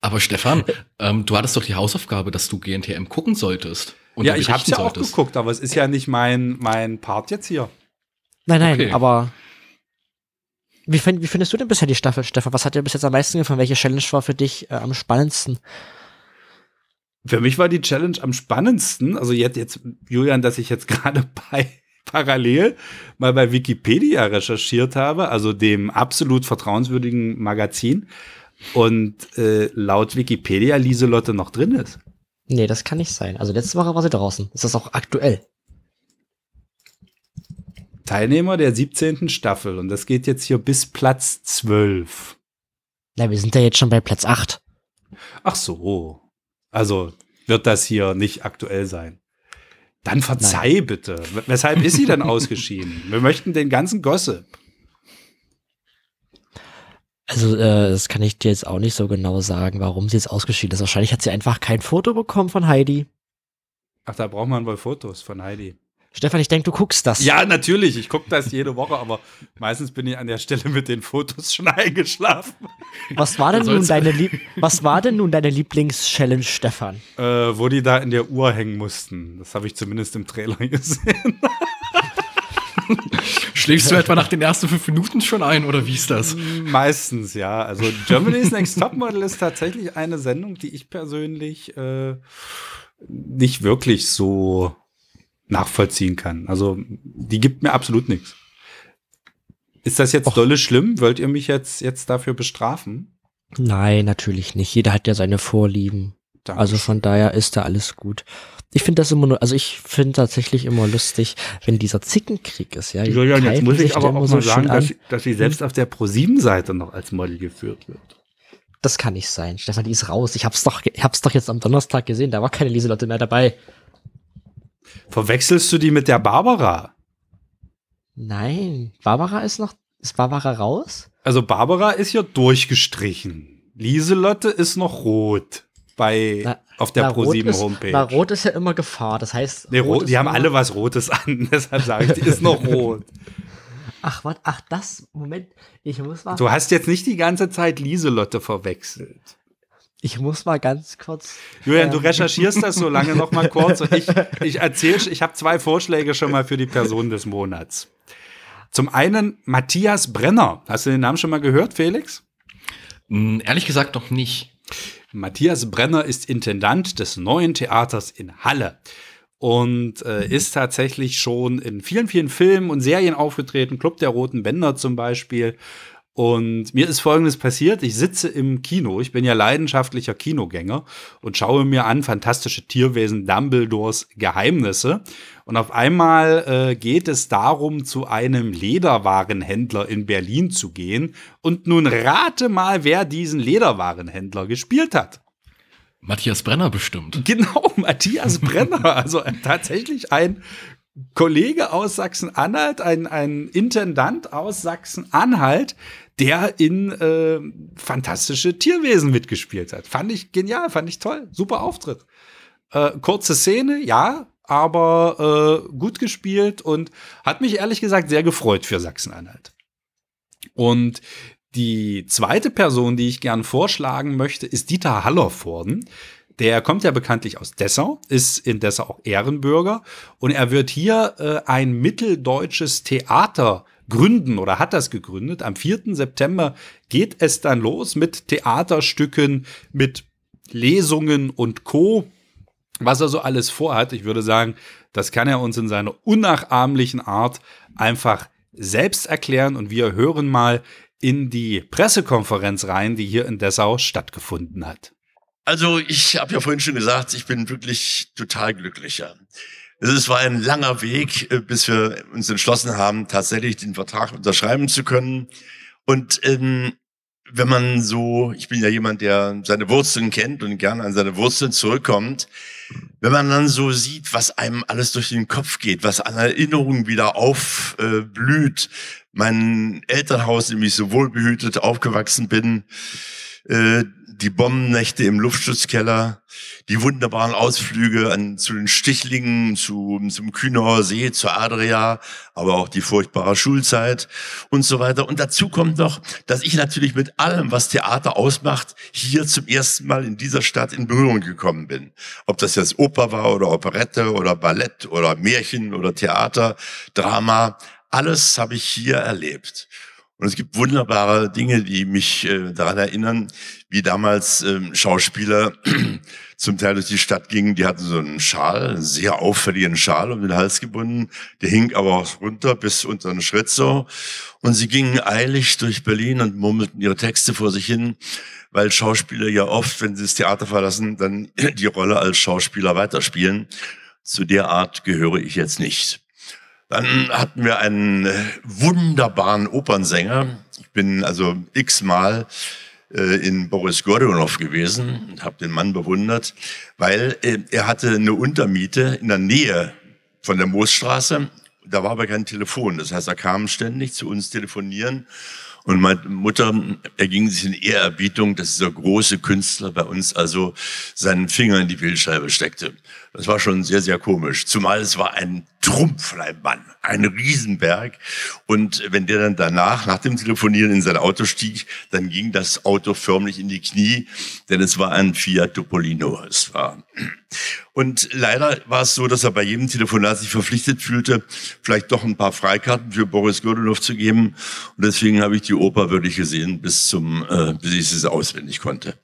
[SPEAKER 3] Aber Stefan, ähm, du hattest doch die Hausaufgabe, dass du GNTM gucken solltest.
[SPEAKER 1] ja, ich hab's ja auch geguckt, aber es ist ja nicht mein, mein Part jetzt hier.
[SPEAKER 2] Nein, nein, okay. aber wie, find, wie, findest du denn bisher die Staffel, Stefan? Was hat dir bis jetzt am meisten gefallen? Welche Challenge war für dich äh, am spannendsten?
[SPEAKER 1] Für mich war die Challenge am spannendsten, also jetzt, jetzt Julian, dass ich jetzt gerade bei parallel mal bei Wikipedia recherchiert habe, also dem absolut vertrauenswürdigen Magazin, und äh, laut Wikipedia Lieselotte noch drin ist.
[SPEAKER 2] Nee, das kann nicht sein. Also letzte Woche war sie draußen. Ist das auch aktuell?
[SPEAKER 1] Teilnehmer der 17. Staffel und das geht jetzt hier bis Platz 12.
[SPEAKER 2] Na, wir sind ja jetzt schon bei Platz 8.
[SPEAKER 1] Ach so. Also wird das hier nicht aktuell sein. Dann verzeih Nein. bitte. Weshalb ist sie denn ausgeschieden? Wir möchten den ganzen Gossip.
[SPEAKER 2] Also, äh, das kann ich dir jetzt auch nicht so genau sagen, warum sie jetzt ausgeschieden ist. Wahrscheinlich hat sie einfach kein Foto bekommen von Heidi.
[SPEAKER 1] Ach, da braucht man wohl Fotos von Heidi.
[SPEAKER 2] Stefan, ich denke, du guckst das.
[SPEAKER 1] Ja, natürlich. Ich gucke das jede Woche, aber meistens bin ich an der Stelle mit den Fotos schon eingeschlafen.
[SPEAKER 2] Was war denn, nun deine, Lieb Was war denn nun deine Lieblings-Challenge, Stefan?
[SPEAKER 1] Äh, wo die da in der Uhr hängen mussten. Das habe ich zumindest im Trailer gesehen.
[SPEAKER 3] Schläfst du etwa nach den ersten fünf Minuten schon ein oder wie ist das?
[SPEAKER 1] Meistens, ja. Also Germany's Next Topmodel ist tatsächlich eine Sendung, die ich persönlich äh, nicht wirklich so nachvollziehen kann. Also die gibt mir absolut nichts. Ist das jetzt Och. dolle schlimm? Wollt ihr mich jetzt, jetzt dafür bestrafen?
[SPEAKER 2] Nein, natürlich nicht. Jeder hat ja seine Vorlieben. Danke. Also von daher ist da alles gut. Ich finde das immer nur, also ich finde tatsächlich immer lustig, wenn dieser Zickenkrieg ist, ja.
[SPEAKER 1] Julian, jetzt muss ich aber auch mal so sagen, dass sie, dass sie selbst auf der Pro7-Seite noch als Model geführt wird.
[SPEAKER 2] Das kann nicht sein. Stefan, die ist raus. Ich hab's doch, ich hab's doch jetzt am Donnerstag gesehen, da war keine Lieselotte mehr dabei.
[SPEAKER 1] Verwechselst du die mit der Barbara?
[SPEAKER 2] Nein, Barbara ist noch. Ist Barbara raus?
[SPEAKER 1] Also Barbara ist ja durchgestrichen. Lieselotte ist noch rot bei na, auf der Pro7 Homepage.
[SPEAKER 2] Na, rot ist ja immer Gefahr. Das heißt,
[SPEAKER 1] nee, rot, die haben alle was Rotes an. Deshalb sage ich, die ist noch rot.
[SPEAKER 2] Ach, was? Ach, das, Moment, ich muss
[SPEAKER 1] mal. Du hast jetzt nicht die ganze Zeit Lieselotte verwechselt.
[SPEAKER 2] Ich muss mal ganz kurz.
[SPEAKER 1] Julian, ähm, du recherchierst das so lange noch mal kurz und ich, ich erzähle, ich habe zwei Vorschläge schon mal für die Person des Monats. Zum einen Matthias Brenner. Hast du den Namen schon mal gehört, Felix?
[SPEAKER 3] Hm, ehrlich gesagt noch nicht.
[SPEAKER 1] Matthias Brenner ist Intendant des neuen Theaters in Halle und äh, ist tatsächlich schon in vielen, vielen Filmen und Serien aufgetreten. Club der Roten Bänder zum Beispiel und mir ist Folgendes passiert. Ich sitze im Kino. Ich bin ja leidenschaftlicher Kinogänger und schaue mir an fantastische Tierwesen Dumbledores Geheimnisse. Und auf einmal äh, geht es darum, zu einem Lederwarenhändler in Berlin zu gehen. Und nun rate mal, wer diesen Lederwarenhändler gespielt hat.
[SPEAKER 3] Matthias Brenner bestimmt.
[SPEAKER 1] Genau, Matthias Brenner. Also tatsächlich ein Kollege aus Sachsen-Anhalt, ein, ein Intendant aus Sachsen-Anhalt, der in äh, fantastische Tierwesen mitgespielt hat. Fand ich genial, fand ich toll. Super Auftritt. Äh, kurze Szene, ja, aber äh, gut gespielt und hat mich ehrlich gesagt sehr gefreut für Sachsen-Anhalt. Und die zweite Person, die ich gern vorschlagen möchte, ist Dieter Hallervorden. Der kommt ja bekanntlich aus Dessau, ist in Dessau auch Ehrenbürger und er wird hier äh, ein mitteldeutsches Theater gründen oder hat das gegründet. Am 4. September geht es dann los mit Theaterstücken, mit Lesungen und Co. Was er so alles vorhat, ich würde sagen, das kann er uns in seiner unnachahmlichen Art einfach selbst erklären und wir hören mal in die Pressekonferenz rein, die hier in Dessau stattgefunden hat.
[SPEAKER 4] Also ich habe ja vorhin schon gesagt, ich bin wirklich total glücklicher. Es war ein langer Weg, äh, bis wir uns entschlossen haben, tatsächlich den Vertrag unterschreiben zu können. Und ähm, wenn man so, ich bin ja jemand, der seine Wurzeln kennt und gerne an seine Wurzeln zurückkommt, wenn man dann so sieht, was einem alles durch den Kopf geht, was an Erinnerungen wieder aufblüht, äh, mein Elternhaus, in dem ich so wohlbehütet aufgewachsen bin, äh, die Bombennächte im Luftschutzkeller, die wunderbaren Ausflüge an, zu den Stichlingen, zu, zum Kühnauer See, zur Adria, aber auch die furchtbare Schulzeit und so weiter. Und dazu kommt noch, dass ich natürlich mit allem, was Theater ausmacht, hier zum ersten Mal in dieser Stadt in Berührung gekommen bin. Ob das jetzt Oper war oder Operette oder Ballett oder Märchen oder Theater, Drama, alles habe ich hier erlebt. Und es gibt wunderbare Dinge, die mich äh, daran erinnern, wie damals ähm, Schauspieler zum Teil durch die Stadt gingen. Die hatten so einen Schal, einen sehr auffälligen Schal um den Hals gebunden. Der hing aber auch runter bis unter den Schritt so. Und sie gingen eilig durch Berlin und murmelten ihre Texte vor sich hin, weil Schauspieler ja oft, wenn sie das Theater verlassen, dann die Rolle als Schauspieler weiterspielen. Zu der Art gehöre ich jetzt nicht. Dann hatten wir einen äh, wunderbaren Opernsänger. Ich bin also x-mal äh, in Boris Gordonow gewesen und habe den Mann bewundert, weil äh, er hatte eine Untermiete in der Nähe von der Moosstraße. Da war aber kein Telefon. Das heißt, er kam ständig zu uns telefonieren. Und meine Mutter erging sich in Ehrerbietung, dass dieser große Künstler bei uns also seinen Finger in die Bildscheibe steckte. Das war schon sehr, sehr komisch. Zumal es war ein Trumpf von einem Mann, ein Riesenberg. Und wenn der dann danach, nach dem Telefonieren in sein Auto stieg, dann ging das Auto förmlich in die Knie, denn es war ein Fiat Topolino. Es war. Und leider war es so, dass er bei jedem Telefonat sich verpflichtet fühlte, vielleicht doch ein paar Freikarten für Boris Godunov zu geben. Und deswegen habe ich die Oper wirklich gesehen, bis zum, äh, bis ich sie auswendig konnte.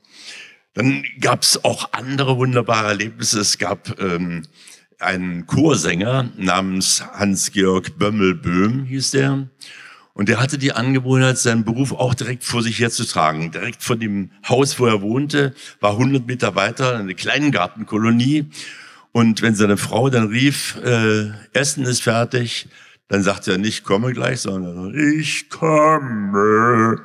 [SPEAKER 4] Dann gab es auch andere wunderbare Erlebnisse. Es gab ähm, einen Chorsänger namens Hans-Georg Bömmel-Böhm, hieß der. Und der hatte die Angewohnheit, seinen Beruf auch direkt vor sich herzutragen. Direkt von dem Haus, wo er wohnte, war 100 Meter weiter eine Kleingartenkolonie. Und wenn seine Frau dann rief, äh, Essen ist fertig, dann sagte er nicht, komme gleich, sondern ich komme.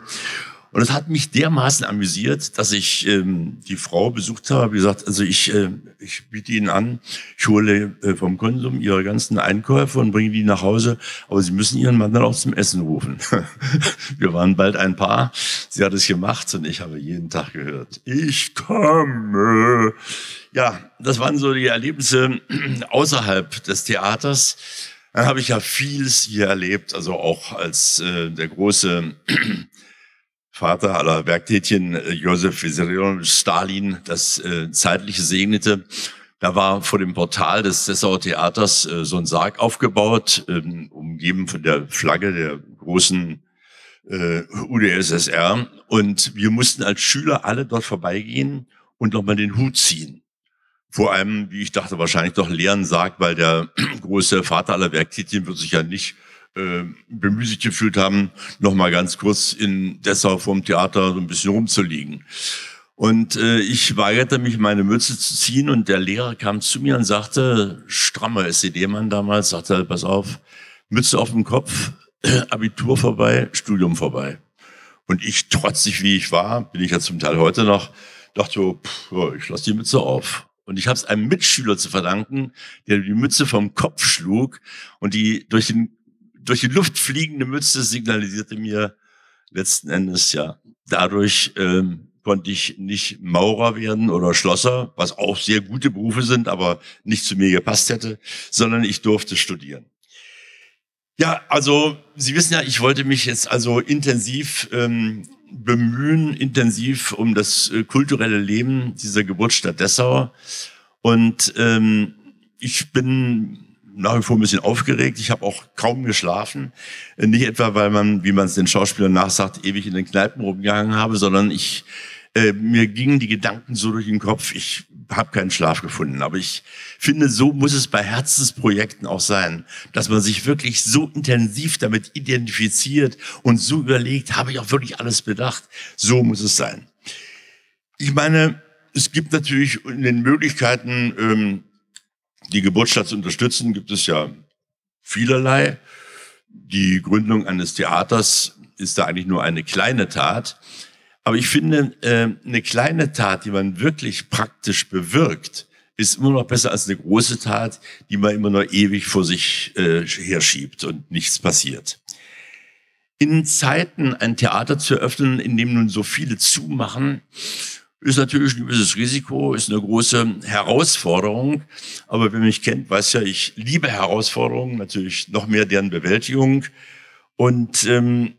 [SPEAKER 4] Und es hat mich dermaßen amüsiert, dass ich ähm, die Frau besucht habe, gesagt, also ich, äh, ich biete Ihnen an, ich hole äh, vom Konsum Ihre ganzen Einkäufe und bringe die nach Hause, aber Sie müssen Ihren Mann dann auch zum Essen rufen. Wir waren bald ein Paar, sie hat es gemacht und ich habe jeden Tag gehört, ich komme. Ja, das waren so die Erlebnisse außerhalb des Theaters. Dann habe ich ja vieles hier erlebt, also auch als äh, der große Vater aller Werktätchen, äh, Josef Vissarionovich Stalin, das äh, zeitliche segnete. Da war vor dem Portal des Dessauer Theaters äh, so ein Sarg aufgebaut, ähm, umgeben von der Flagge der großen äh, UdSSR. Und wir mussten als Schüler alle dort vorbeigehen und nochmal den Hut ziehen. Vor einem, wie ich dachte, wahrscheinlich doch leeren Sarg, weil der große Vater aller Werktätchen wird sich ja nicht äh, bemüßigt gefühlt haben, noch mal ganz kurz in Dessau vorm Theater so ein bisschen rumzuliegen. Und äh, ich weigerte mich, meine Mütze zu ziehen und der Lehrer kam zu mir und sagte, strammer SED-Mann damals, sagte pass auf, Mütze auf dem Kopf, Abitur vorbei, Studium vorbei. Und ich, trotzig wie ich war, bin ich ja zum Teil heute noch, dachte, pff, ich lasse die Mütze auf. Und ich habe es einem Mitschüler zu verdanken, der die Mütze vom Kopf schlug und die durch, den, durch die Luft fliegende Mütze signalisierte mir letzten Endes ja, dadurch ähm, konnte ich nicht Maurer werden oder Schlosser, was auch sehr gute Berufe sind, aber nicht zu mir gepasst hätte, sondern ich durfte studieren. Ja, also Sie wissen ja, ich wollte mich jetzt also intensiv ähm, bemühen, intensiv um das äh, kulturelle Leben dieser Geburtsstadt Dessau. Und ähm, ich bin nach wie vor ein bisschen aufgeregt. Ich habe auch kaum geschlafen. Äh, nicht etwa, weil man, wie man es den Schauspielern nachsagt, ewig in den Kneipen rumgehangen habe, sondern ich äh, mir gingen die Gedanken so durch den Kopf. Ich habe keinen Schlaf gefunden. Aber ich finde, so muss es bei Herzensprojekten auch sein, dass man sich wirklich so intensiv damit identifiziert und so überlegt, habe ich auch wirklich alles bedacht? So muss es sein. Ich meine, es gibt natürlich in den Möglichkeiten, ähm, die Geburtsstadt zu unterstützen, gibt es ja vielerlei. Die Gründung eines Theaters ist da eigentlich nur eine kleine Tat. Aber ich finde, äh, eine kleine Tat, die man wirklich praktisch bewirkt, ist immer noch besser als eine große Tat, die man immer noch ewig vor sich äh, herschiebt und nichts passiert. In Zeiten ein Theater zu eröffnen, in dem nun so viele zumachen, ist natürlich ein gewisses Risiko, ist eine große Herausforderung. Aber wer mich kennt, weiß ja, ich liebe Herausforderungen, natürlich noch mehr deren Bewältigung. Und ähm,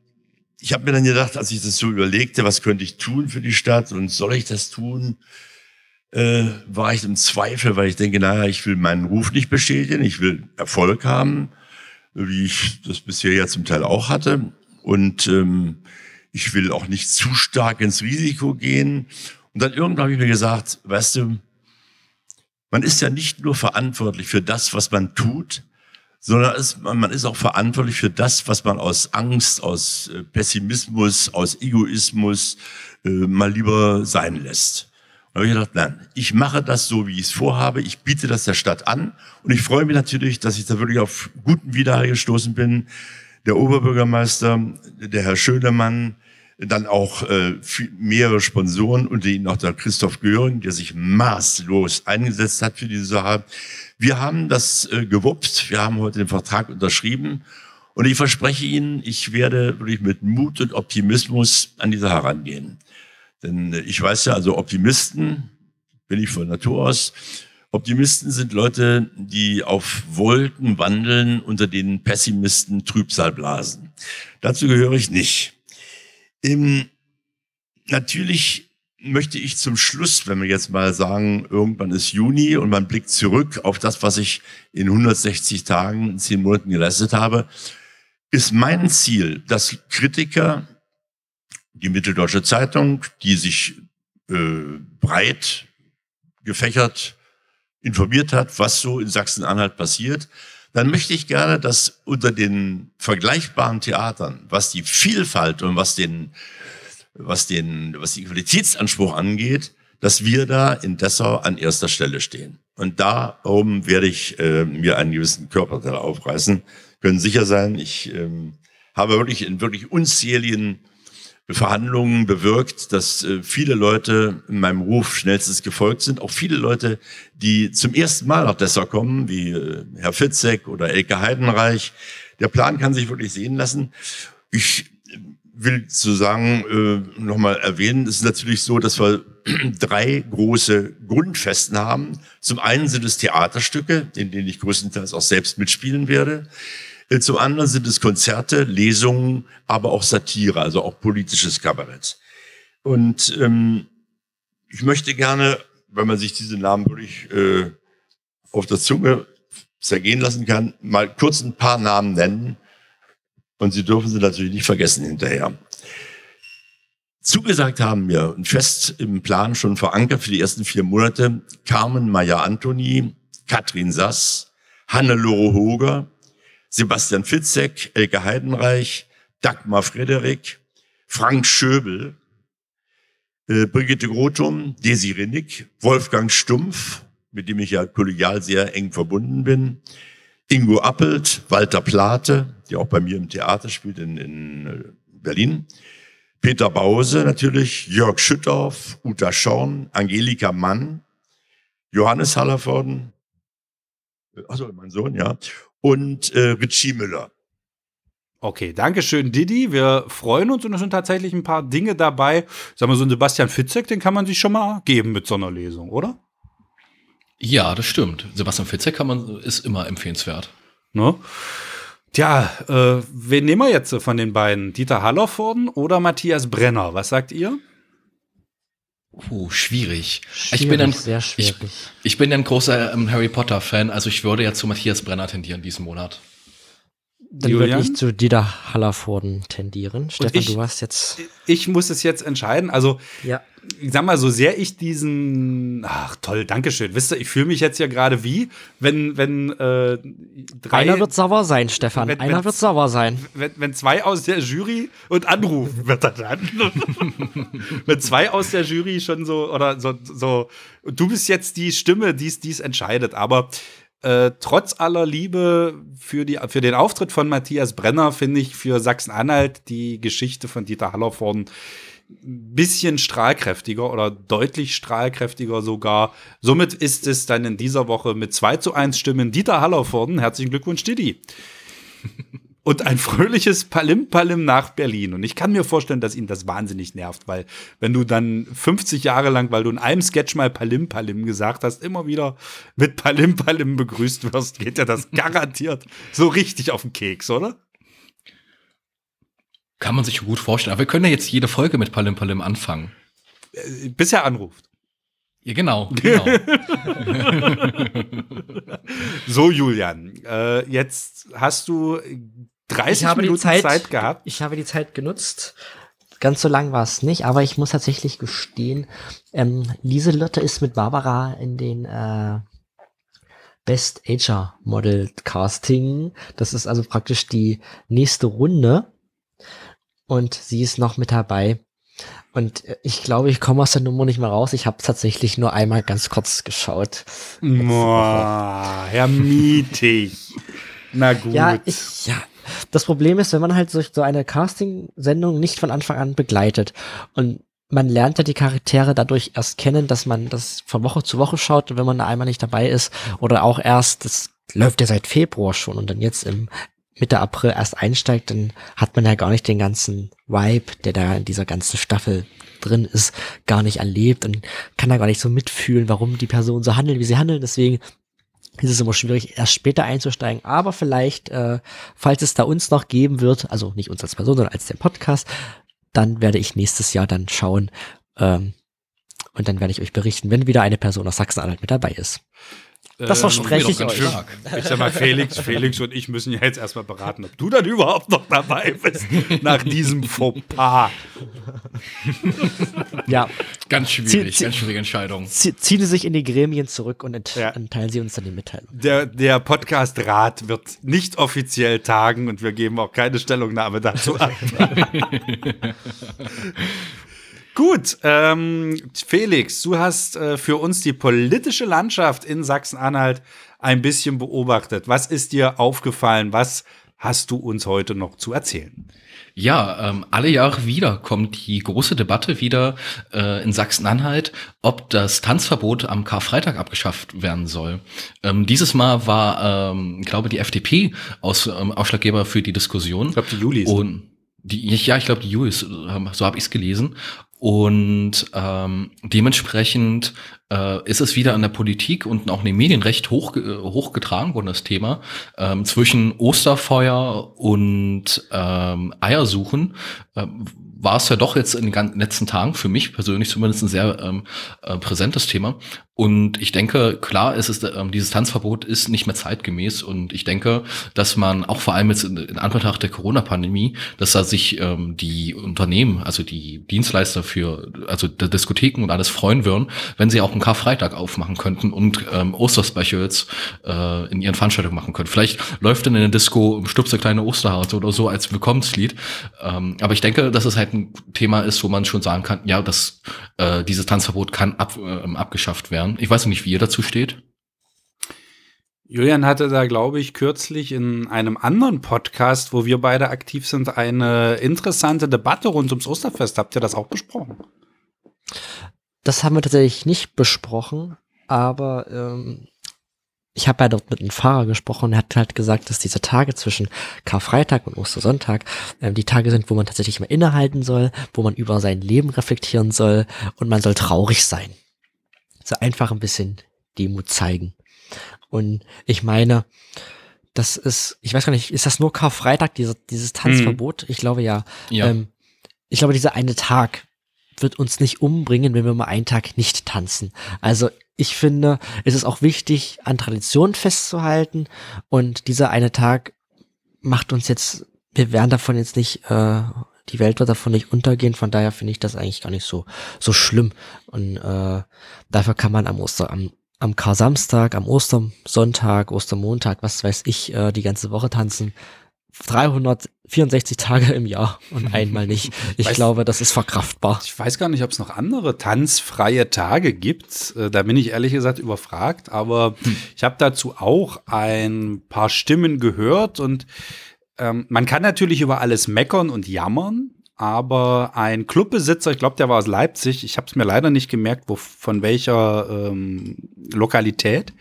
[SPEAKER 4] ich habe mir dann gedacht, als ich das so überlegte, was könnte ich tun für die Stadt und soll ich das tun, äh, war ich im Zweifel, weil ich denke, naja, ich will meinen Ruf nicht bestätigen, ich will Erfolg haben, wie ich das bisher ja zum Teil auch hatte. Und ähm, ich will auch nicht zu stark ins Risiko gehen. Und dann irgendwann habe ich mir gesagt, weißt du, man ist ja nicht nur verantwortlich für das, was man tut, sondern es, man ist auch verantwortlich für das, was man aus Angst, aus äh, Pessimismus, aus Egoismus äh, mal lieber sein lässt. Und habe ich gedacht, nein, ich mache das so, wie ich es vorhabe. Ich biete das der Stadt an. Und ich freue mich natürlich, dass ich da wirklich auf guten Widerhall gestoßen bin. Der Oberbürgermeister, der Herr Schönemann, dann auch äh, mehrere Sponsoren, unter ihnen auch der Christoph Göring, der sich maßlos eingesetzt hat für diese Sache. Wir haben das äh, gewuppt, wir haben heute den Vertrag unterschrieben und ich verspreche Ihnen, ich werde wirklich mit Mut und Optimismus an diese herangehen. Denn äh, ich weiß ja, also Optimisten bin ich von Natur aus. Optimisten sind Leute, die auf Wolken wandeln, unter denen Pessimisten Trübsal blasen. Dazu gehöre ich nicht. Ähm, natürlich möchte ich zum Schluss, wenn wir jetzt mal sagen, irgendwann ist Juni und man blickt zurück auf das, was ich in 160 Tagen, in 10 Monaten geleistet habe, ist mein Ziel, dass Kritiker, die Mitteldeutsche Zeitung, die sich äh, breit gefächert informiert hat, was so in Sachsen-Anhalt passiert, dann möchte ich gerne, dass unter den vergleichbaren Theatern, was die Vielfalt und was den was den, was den Qualitätsanspruch angeht, dass wir da in Dessau an erster Stelle stehen. Und darum werde ich äh, mir einen gewissen Körperteil aufreißen. Können sicher sein, ich ähm, habe wirklich in wirklich unzähligen Verhandlungen bewirkt, dass äh, viele Leute in meinem Ruf schnellstens gefolgt sind. Auch viele Leute, die zum ersten Mal nach Dessau kommen, wie äh, Herr Fitzek oder Elke Heidenreich. Der Plan kann sich wirklich sehen lassen. Ich will sozusagen äh, nochmal erwähnen, es ist natürlich so, dass wir drei große Grundfesten haben. Zum einen sind es Theaterstücke, in denen ich größtenteils auch selbst mitspielen werde. Äh, zum anderen sind es Konzerte, Lesungen, aber auch Satire, also auch politisches Kabarett. Und ähm, ich möchte gerne, wenn man sich diese Namen wirklich äh, auf der Zunge zergehen lassen kann, mal kurz ein paar Namen nennen, und Sie dürfen sie natürlich nicht vergessen hinterher. Zugesagt haben wir und fest im Plan schon verankert für die ersten vier Monate Carmen Meyer Antoni, Katrin Sass, Hannelore Hoger, Sebastian Fitzek, Elke Heidenreich, Dagmar Frederik, Frank Schöbel, äh, Brigitte Grotum, Desi Rinnig, Wolfgang Stumpf, mit dem ich ja kollegial sehr eng verbunden bin, Ingo Appelt, Walter Plate, der auch bei mir im Theater spielt in, in äh, Berlin. Peter Bause natürlich, Jörg Schüttorf, Uta Schorn, Angelika Mann, Johannes Hallervorden, also mein Sohn, ja, und äh, Richie Müller.
[SPEAKER 1] Okay, danke schön, Didi. Wir freuen uns und es sind tatsächlich ein paar Dinge dabei. Sagen wir so, ein Sebastian Fitzek, den kann man sich schon mal geben mit so einer Lesung, oder?
[SPEAKER 3] Ja, das stimmt. Sebastian Fitzek kann man, ist immer empfehlenswert.
[SPEAKER 1] Ne? Tja, äh, wen nehmen wir jetzt von den beiden? Dieter Hallervorden oder Matthias Brenner? Was sagt ihr?
[SPEAKER 3] Puh, schwierig.
[SPEAKER 2] Schwierig,
[SPEAKER 3] ich bin ein,
[SPEAKER 2] sehr schwierig.
[SPEAKER 3] Ich, ich bin ein großer ähm, Harry Potter Fan, also ich würde ja zu Matthias Brenner tendieren diesen Monat.
[SPEAKER 2] Dann würde ich zu Dieter Hallervorden tendieren. Stefan,
[SPEAKER 1] ich,
[SPEAKER 2] du hast jetzt.
[SPEAKER 1] Ich muss es jetzt entscheiden. Also,
[SPEAKER 2] ja.
[SPEAKER 1] Ich sag mal, so sehr ich diesen. Ach, toll, Dankeschön. Wisst ihr, ich fühle mich jetzt ja gerade wie, wenn, wenn äh, drei.
[SPEAKER 2] Einer wird sauer sein, Stefan.
[SPEAKER 1] Wenn,
[SPEAKER 2] Einer
[SPEAKER 1] wenn,
[SPEAKER 2] wird sauer sein.
[SPEAKER 1] Wenn, wenn zwei aus der Jury und anrufen wird er dann. wenn zwei aus der Jury schon so, oder so, so. Du bist jetzt die Stimme, die es entscheidet. Aber äh, trotz aller Liebe für, die, für den Auftritt von Matthias Brenner finde ich für Sachsen-Anhalt die Geschichte von Dieter Hallervorden ein bisschen strahlkräftiger oder deutlich strahlkräftiger sogar. Somit ist es dann in dieser Woche mit 2 zu 1 Stimmen Dieter Hallervorden. Herzlichen Glückwunsch, Didi und ein fröhliches Palim-Palim nach Berlin. Und ich kann mir vorstellen, dass ihn das wahnsinnig nervt, weil wenn du dann 50 Jahre lang, weil du in einem Sketch mal Palim-Palim gesagt hast, immer wieder mit Palim-Palim begrüßt wirst, geht ja das garantiert so richtig auf den Keks, oder?
[SPEAKER 3] Kann man sich gut vorstellen. Aber wir können ja jetzt jede Folge mit Palim-Palim anfangen.
[SPEAKER 1] Äh, bis er anruft.
[SPEAKER 3] Ja, genau. genau.
[SPEAKER 1] so, Julian, äh, jetzt hast du 30 Minuten Zeit, Zeit, gehabt.
[SPEAKER 2] Ich habe die Zeit genutzt. Ganz so lang war es nicht, aber ich muss tatsächlich gestehen, ähm, Lieselotte ist mit Barbara in den äh, Best Ager Model Casting. Das ist also praktisch die nächste Runde. Und sie ist noch mit dabei. Und äh, ich glaube, ich komme aus der Nummer nicht mehr raus. Ich habe tatsächlich nur einmal ganz kurz geschaut.
[SPEAKER 1] Boah, Herr Mietig. Na gut.
[SPEAKER 2] Ja, ich, ja, das Problem ist, wenn man halt so eine Casting-Sendung nicht von Anfang an begleitet und man lernt ja die Charaktere dadurch erst kennen, dass man das von Woche zu Woche schaut und wenn man da einmal nicht dabei ist oder auch erst, das läuft ja seit Februar schon und dann jetzt im Mitte April erst einsteigt, dann hat man ja gar nicht den ganzen Vibe, der da in dieser ganzen Staffel drin ist, gar nicht erlebt und kann da gar nicht so mitfühlen, warum die Personen so handeln, wie sie handeln. Deswegen ist es immer schwierig, erst später einzusteigen. Aber vielleicht, äh, falls es da uns noch geben wird, also nicht uns als Person, sondern als den Podcast, dann werde ich nächstes Jahr dann schauen. Ähm, und dann werde ich euch berichten, wenn wieder eine Person aus Sachsen-Anhalt mit dabei ist. Das ähm, verspreche ich euch.
[SPEAKER 1] Stark. Ich sag mal, Felix, Felix und ich müssen ja jetzt erstmal beraten, ob du dann überhaupt noch dabei bist nach diesem Fauxpas.
[SPEAKER 2] Ja.
[SPEAKER 3] Ganz schwierig, zieh, ganz schwierige Entscheidung.
[SPEAKER 2] Ziehen Sie sich in die Gremien zurück und ent ja. teilen Sie uns dann die Mitteilung.
[SPEAKER 1] Der, der Podcast-Rat wird nicht offiziell tagen und wir geben auch keine Stellungnahme dazu ab. Gut, ähm, Felix, du hast äh, für uns die politische Landschaft in Sachsen-Anhalt ein bisschen beobachtet. Was ist dir aufgefallen? Was hast du uns heute noch zu erzählen?
[SPEAKER 3] Ja, ähm, alle Jahre wieder kommt die große Debatte wieder äh, in Sachsen-Anhalt, ob das Tanzverbot am Karfreitag abgeschafft werden soll. Ähm, dieses Mal war, ähm, glaube die FDP aus, ähm, Ausschlaggeber für die Diskussion.
[SPEAKER 1] Ich glaube, die Julis.
[SPEAKER 3] Und die, ja, ich glaube, die Julis, so habe ich es gelesen. Und ähm, dementsprechend äh, ist es wieder an der Politik und auch in den Medien recht hoch, äh, hochgetragen worden, das Thema, ähm, zwischen Osterfeuer und ähm, Eiersuchen. Ähm, war es ja doch jetzt in den letzten Tagen für mich persönlich zumindest ein sehr ähm, äh, präsentes Thema. Und ich denke, klar ist es, ähm, dieses Tanzverbot ist nicht mehr zeitgemäß. Und ich denke, dass man auch vor allem jetzt in, in Anbetracht der Corona-Pandemie, dass da sich ähm, die Unternehmen, also die Dienstleister für, also der Diskotheken und alles freuen würden, wenn sie auch einen Karfreitag aufmachen könnten und ähm, Osterspecials äh, in ihren Veranstaltungen machen können. Vielleicht läuft dann in der Disco Stupse kleine Osterharte oder so als Willkommenslied. Ähm, aber ich denke, dass es halt ein Thema ist, wo man schon sagen kann, ja, dass äh, dieses Tanzverbot kann ab, äh, abgeschafft werden werden. Ich weiß nicht, wie ihr dazu steht.
[SPEAKER 1] Julian hatte da, glaube ich, kürzlich in einem anderen Podcast, wo wir beide aktiv sind, eine interessante Debatte rund ums Osterfest. Habt ihr das auch besprochen?
[SPEAKER 2] Das haben wir tatsächlich nicht besprochen. aber ähm, ich habe ja dort mit einem Fahrer gesprochen und er hat halt gesagt, dass diese Tage zwischen Karfreitag und Ostersonntag ähm, die Tage sind, wo man tatsächlich mal innehalten soll, wo man über sein Leben reflektieren soll und man soll traurig sein. So einfach ein bisschen Demut zeigen. Und ich meine, das ist, ich weiß gar nicht, ist das nur Karfreitag, diese, dieses Tanzverbot? Ich glaube ja.
[SPEAKER 3] Ja.
[SPEAKER 2] Ähm, ich glaube, dieser eine Tag wird uns nicht umbringen, wenn wir mal einen Tag nicht tanzen. Also ich finde, es ist auch wichtig, an Traditionen festzuhalten und dieser eine Tag macht uns jetzt, wir werden davon jetzt nicht, äh, die Welt wird davon nicht untergehen, von daher finde ich das eigentlich gar nicht so, so schlimm. Und äh, dafür kann man am Oster, am, am Kar-Samstag, am Ostersonntag, Ostermontag, was weiß ich, äh, die ganze Woche tanzen. 364 Tage im Jahr und einmal nicht. Ich
[SPEAKER 1] Weißt-
[SPEAKER 2] glaube, das ist verkraftbar.
[SPEAKER 1] Ich weiß gar nicht, ob es noch andere tanzfreie Tage gibt. Äh, Da bin ich ehrlich gesagt überfragt, aber ich habe dazu auch ein paar Stimmen gehört und ähm, man kann natürlich über alles meckern und jammern, aber ein Clubbesitzer, ich glaube, der war aus Leipzig, ich habe es mir leider nicht gemerkt, wo, von welcher ähm, Lokalität,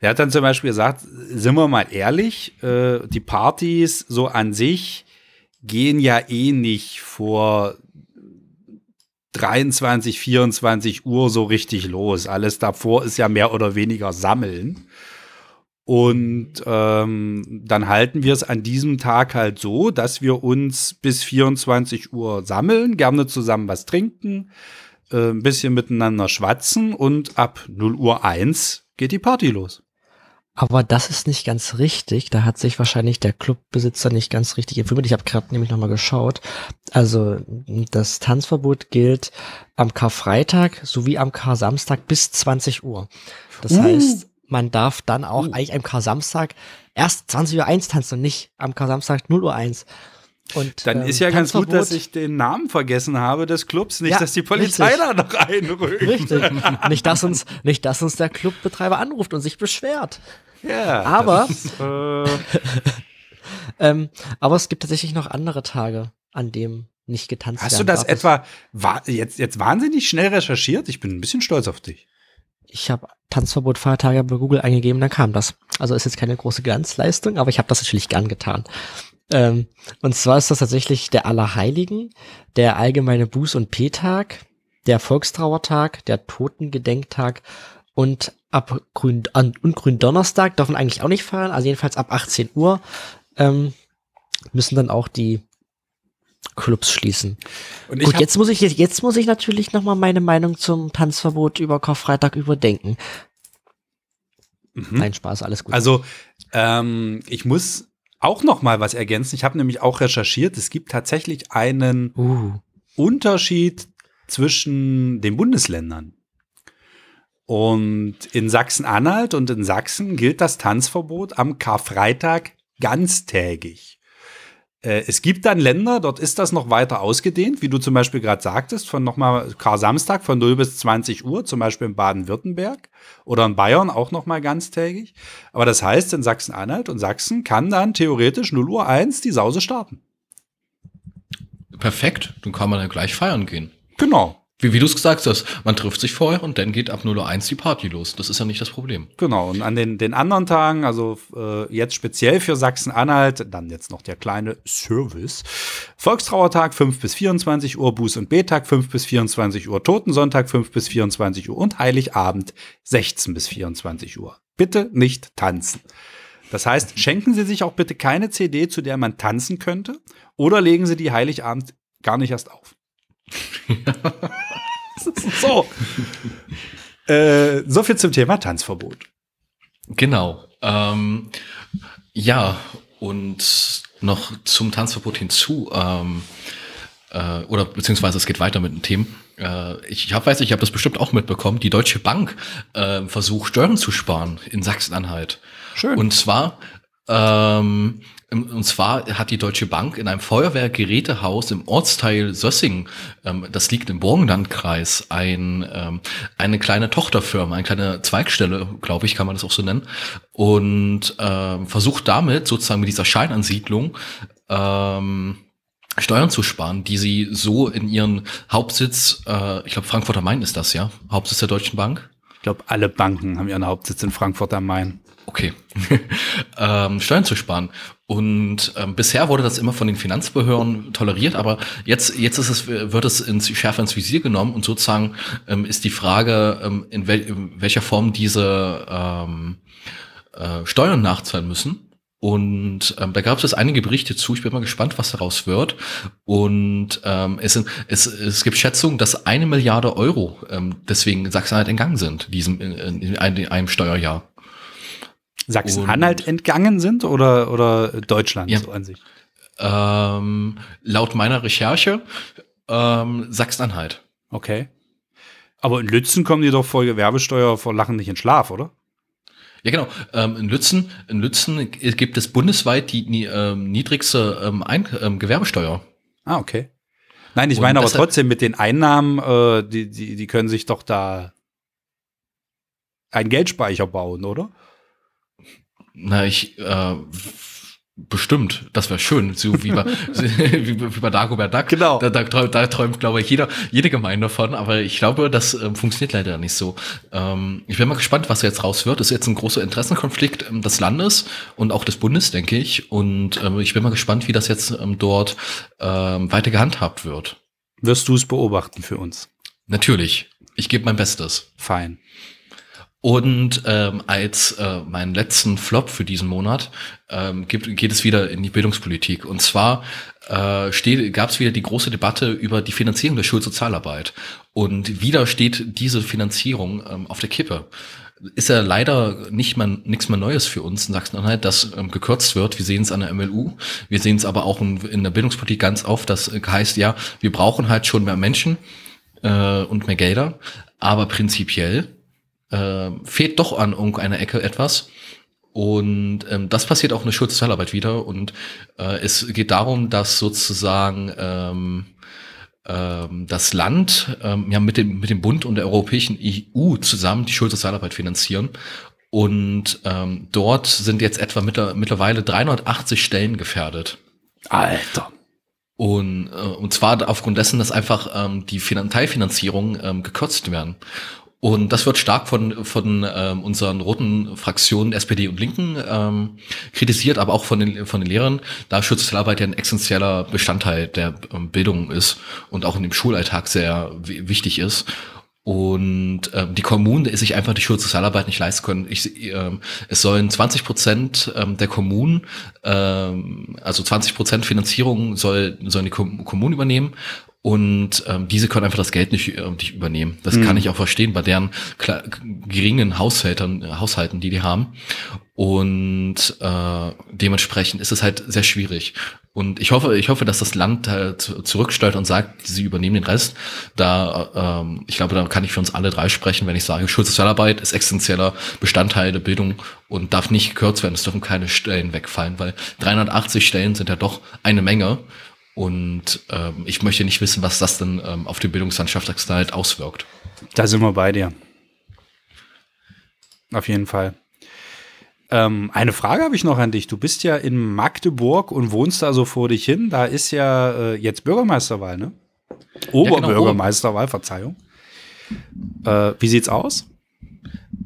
[SPEAKER 1] der hat dann zum Beispiel gesagt, sind wir mal ehrlich, äh, die Partys so an sich gehen ja eh nicht vor 23, 24 Uhr so richtig los. Alles davor ist ja mehr oder weniger Sammeln. Und ähm, dann halten wir es an diesem Tag halt so, dass wir uns bis 24 Uhr sammeln, gerne zusammen was trinken, äh, ein bisschen miteinander schwatzen und ab 0 Uhr 1 geht die Party los.
[SPEAKER 2] Aber das ist nicht ganz richtig. Da hat sich wahrscheinlich der Clubbesitzer nicht ganz richtig informiert. Ich habe gerade nämlich nochmal geschaut. Also das Tanzverbot gilt am Karfreitag sowie am Kar-Samstag bis 20 Uhr. Das
[SPEAKER 1] Uh.
[SPEAKER 2] heißt, man darf dann auch
[SPEAKER 1] Uh.
[SPEAKER 2] eigentlich am Kar-Samstag erst 20 Uhr 1 tanzen und nicht am Kar-Samstag 0 Uhr 1. Und,
[SPEAKER 1] Dann
[SPEAKER 2] ähm,
[SPEAKER 1] ist ja ganz gut, dass ich den Namen vergessen habe des Clubs, nicht,
[SPEAKER 2] Ja,
[SPEAKER 1] dass die Polizei
[SPEAKER 2] richtig.
[SPEAKER 1] da noch einrückt.
[SPEAKER 2] Richtig. nicht, dass uns, nicht, dass uns der Clubbetreiber anruft und sich beschwert.
[SPEAKER 1] Ja,
[SPEAKER 2] Aber-
[SPEAKER 1] ist, äh,
[SPEAKER 2] Ähm, aber es gibt tatsächlich noch andere Tage, an dem nicht getanzt
[SPEAKER 1] Hast
[SPEAKER 2] werden
[SPEAKER 1] du das etwa wa jetzt, jetzt wahnsinnig schnell recherchiert? Ich bin ein bisschen stolz auf dich.
[SPEAKER 2] Ich habe Tanzverbot Feiertage bei Google eingegeben, dann kam das. Also ist jetzt keine große Glanzleistung, aber ich habe das natürlich gern getan. Ähm, und zwar ist das tatsächlich der Allerheiligen, der allgemeine Buß- und P-Tag, der Volkstrauertag, der Totengedenktag und ab Grün an, und Gründonnerstag darf man eigentlich auch nicht feiern, also jedenfalls ab 18 Uhr ähm, müssen dann auch die Clubs schließen.
[SPEAKER 1] Und
[SPEAKER 2] Gut, jetzt muss ich jetzt muss ich natürlich noch mal meine Meinung zum Tanzverbot über Karfreitag überdenken.
[SPEAKER 1] Mhm.
[SPEAKER 2] Nein, Spaß, alles gut.
[SPEAKER 1] Also, ähm, ich muss auch noch mal was ergänzen. Ich habe nämlich auch recherchiert. Es gibt tatsächlich einen
[SPEAKER 2] uh,
[SPEAKER 1] Unterschied zwischen den Bundesländern. Und in Sachsen-Anhalt und in Sachsen gilt das Tanzverbot am Karfreitag ganztägig. Äh, Es gibt dann Länder, dort ist das noch weiter ausgedehnt, wie du zum Beispiel gerade sagtest, von nochmal Kar-Samstag von 0 bis 20 Uhr, zum Beispiel in Baden-Württemberg oder in Bayern auch nochmal ganztägig. Aber das heißt, in Sachsen-Anhalt und Sachsen kann dann theoretisch 0 Uhr 1 die Sause starten.
[SPEAKER 3] Perfekt, dann kann man ja gleich feiern gehen.
[SPEAKER 1] Genau.
[SPEAKER 3] Wie, wie du es gesagt hast, man trifft sich vorher und dann geht ab 0.01 die Party los. Das ist ja nicht das Problem.
[SPEAKER 1] Genau, und an den, den anderen Tagen, also äh, jetzt speziell für Sachsen-Anhalt, dann jetzt noch der kleine Service. Volkstrauertag 5 bis 24 Uhr, Buß- und Betag 5 bis 24 Uhr, Totensonntag 5 bis 24 Uhr und Heiligabend 16 bis 24 Uhr. Bitte nicht tanzen. Das heißt, schenken Sie sich auch bitte keine CD, zu der man tanzen könnte, oder legen Sie die Heiligabend gar nicht erst auf. so. Äh, so viel zum Thema Tanzverbot.
[SPEAKER 3] Genau. Ähm, ja, und noch zum Tanzverbot hinzu, ähm, äh, oder beziehungsweise es geht weiter mit den Themen. Äh, ich hab, weiß, ich habe das bestimmt auch mitbekommen. Die Deutsche Bank äh, versucht, Steuern zu sparen in Sachsen-Anhalt.
[SPEAKER 1] Schön.
[SPEAKER 3] Und zwar, ähm, und zwar hat die Deutsche Bank in einem Feuerwehrgerätehaus im Ortsteil Sössing, ähm, das liegt im Burgenlandkreis, ein, ähm, eine kleine Tochterfirma, eine kleine Zweigstelle, glaube ich, kann man das auch so nennen, und ähm, versucht damit sozusagen mit dieser Scheinansiedlung ähm, Steuern zu sparen, die sie so in ihren Hauptsitz, äh, ich glaube Frankfurt am Main ist das ja, Hauptsitz der Deutschen Bank.
[SPEAKER 1] glaube, alle Banken haben ihren Hauptsitz in Frankfurt am Main.
[SPEAKER 3] Okay. ähm, Steuern zu sparen. Und ähm, bisher wurde das immer von den Finanzbehörden toleriert, aber jetzt, jetzt ist es, wird es ins, schärfer ins Visier genommen und sozusagen ähm, ist die Frage, ähm, in, wel, in welcher Form diese ähm, äh, Steuern nachzahlen müssen. Und ähm, da gab es einige Berichte zu. Ich bin mal gespannt, was daraus wird. Und ähm, es, sind, es, es gibt Schätzungen, dass eine Milliarde Euro ähm, deswegen Sachsen-Anhalt entgangen sind, diesem in, in, in einem Steuerjahr.
[SPEAKER 1] Sachsen-Anhalt entgangen sind oder, oder Deutschland
[SPEAKER 3] Ja.
[SPEAKER 1] so an sich?
[SPEAKER 3] Ähm, laut meiner Recherche ähm, Sachsen-Anhalt.
[SPEAKER 1] Okay. Aber in Lützen kommen die doch vor Gewerbesteuer vor Lachen nicht in Schlaf, oder?
[SPEAKER 3] Ja, genau. Ähm, in Lützen, in Lützen gibt es bundesweit die ähm, niedrigste ähm, Ein ähm, Gewerbesteuer.
[SPEAKER 1] Ah, okay. Nein, ich
[SPEAKER 3] Und
[SPEAKER 1] meine aber trotzdem mit den Einnahmen, äh, die, die, die können sich doch da einen Geldspeicher bauen, oder?
[SPEAKER 3] Na, ich äh, bestimmt, das wäre schön, so wie bei, wie, bei Dagobert Duck.
[SPEAKER 1] Genau.
[SPEAKER 3] Da, da, träumt, da träumt, glaube ich, jeder, jede Gemeinde davon, aber ich glaube, das ähm, funktioniert leider nicht so. Ähm, ich bin mal gespannt, was jetzt raus wird. Das ist jetzt ein großer Interessenkonflikt ähm, des Landes und auch des Bundes, denke ich. Und ähm, ich bin mal gespannt, wie das jetzt ähm, dort ähm, weiter gehandhabt wird.
[SPEAKER 1] Wirst du es beobachten für uns?
[SPEAKER 3] Natürlich. Ich gebe mein Bestes.
[SPEAKER 1] Fein.
[SPEAKER 3] Und ähm, als äh, meinen letzten Flop für diesen Monat ähm, gibt, geht es wieder in die Bildungspolitik. Und zwar äh, gab es wieder die große Debatte über die Finanzierung der Schulsozialarbeit. Und wieder steht diese Finanzierung ähm, auf der Kippe. Ist ja leider nicht mal nichts mehr Neues für uns in Sachsen-Anhalt, dass ähm, gekürzt wird. Wir sehen es an der MLU. Wir sehen es aber auch in, in der Bildungspolitik ganz oft, das äh, heißt ja, wir brauchen halt schon mehr Menschen äh, und mehr Gelder. Aber prinzipiell äh, fehlt doch an irgendeiner Ecke etwas. Und ähm, das passiert auch in der Schulsozialarbeit wieder. Und äh, es geht darum, dass sozusagen ähm, ähm, das Land ähm, ja mit dem, mit dem Bund und der Europäischen EU zusammen die Schulsozialarbeit finanzieren. Und ähm, dort sind jetzt etwa mittler, mittlerweile 380 Stellen gefährdet.
[SPEAKER 1] Alter.
[SPEAKER 3] Und, äh, und zwar aufgrund dessen, dass einfach ähm, die Finan Teilfinanzierungen ähm, gekürzt werden. Und das wird stark von, von ähm, unseren roten Fraktionen SPD und Linken ähm, kritisiert, aber auch von den, von den Lehrern, da Schulsozialarbeit ja ein essentieller Bestandteil der ähm, Bildung ist und auch in dem Schulalltag sehr wi- wichtig ist. Und ähm, die Kommunen sich einfach die Schulsozialarbeit nicht leisten können. Ich, ähm, es sollen 20 Prozent ähm, der Kommunen, ähm, also 20 Prozent Finanzierung soll, sollen die Kom Kommunen übernehmen. Und ähm, diese können einfach das Geld nicht, äh, nicht übernehmen. Das kann ich auch verstehen bei deren geringen Haushaltern, äh, Haushalten, die die haben. Und äh, dementsprechend ist es halt sehr schwierig. Und ich hoffe, ich hoffe, dass das Land halt zurücksteuert und sagt, sie übernehmen den Rest. Da, ähm, ich glaube, da kann ich für uns alle drei sprechen, wenn ich sage, Schulsozialarbeit ist essentieller Bestandteil der Bildung und darf nicht gekürzt werden. Es dürfen keine Stellen wegfallen, weil 380 Stellen sind ja doch eine Menge. Und ähm, ich möchte nicht wissen, was das denn ähm, auf die Bildungslandschaft Sachsen-Anhalt auswirkt.
[SPEAKER 1] Da sind wir bei dir. Auf jeden Fall. Ähm, eine Frage habe ich noch an dich. Du bist ja in Magdeburg und wohnst da so vor dich hin. Da ist ja äh, jetzt Bürgermeisterwahl, ne? Oberbürgermeisterwahl, Verzeihung. Äh, wie sieht's aus?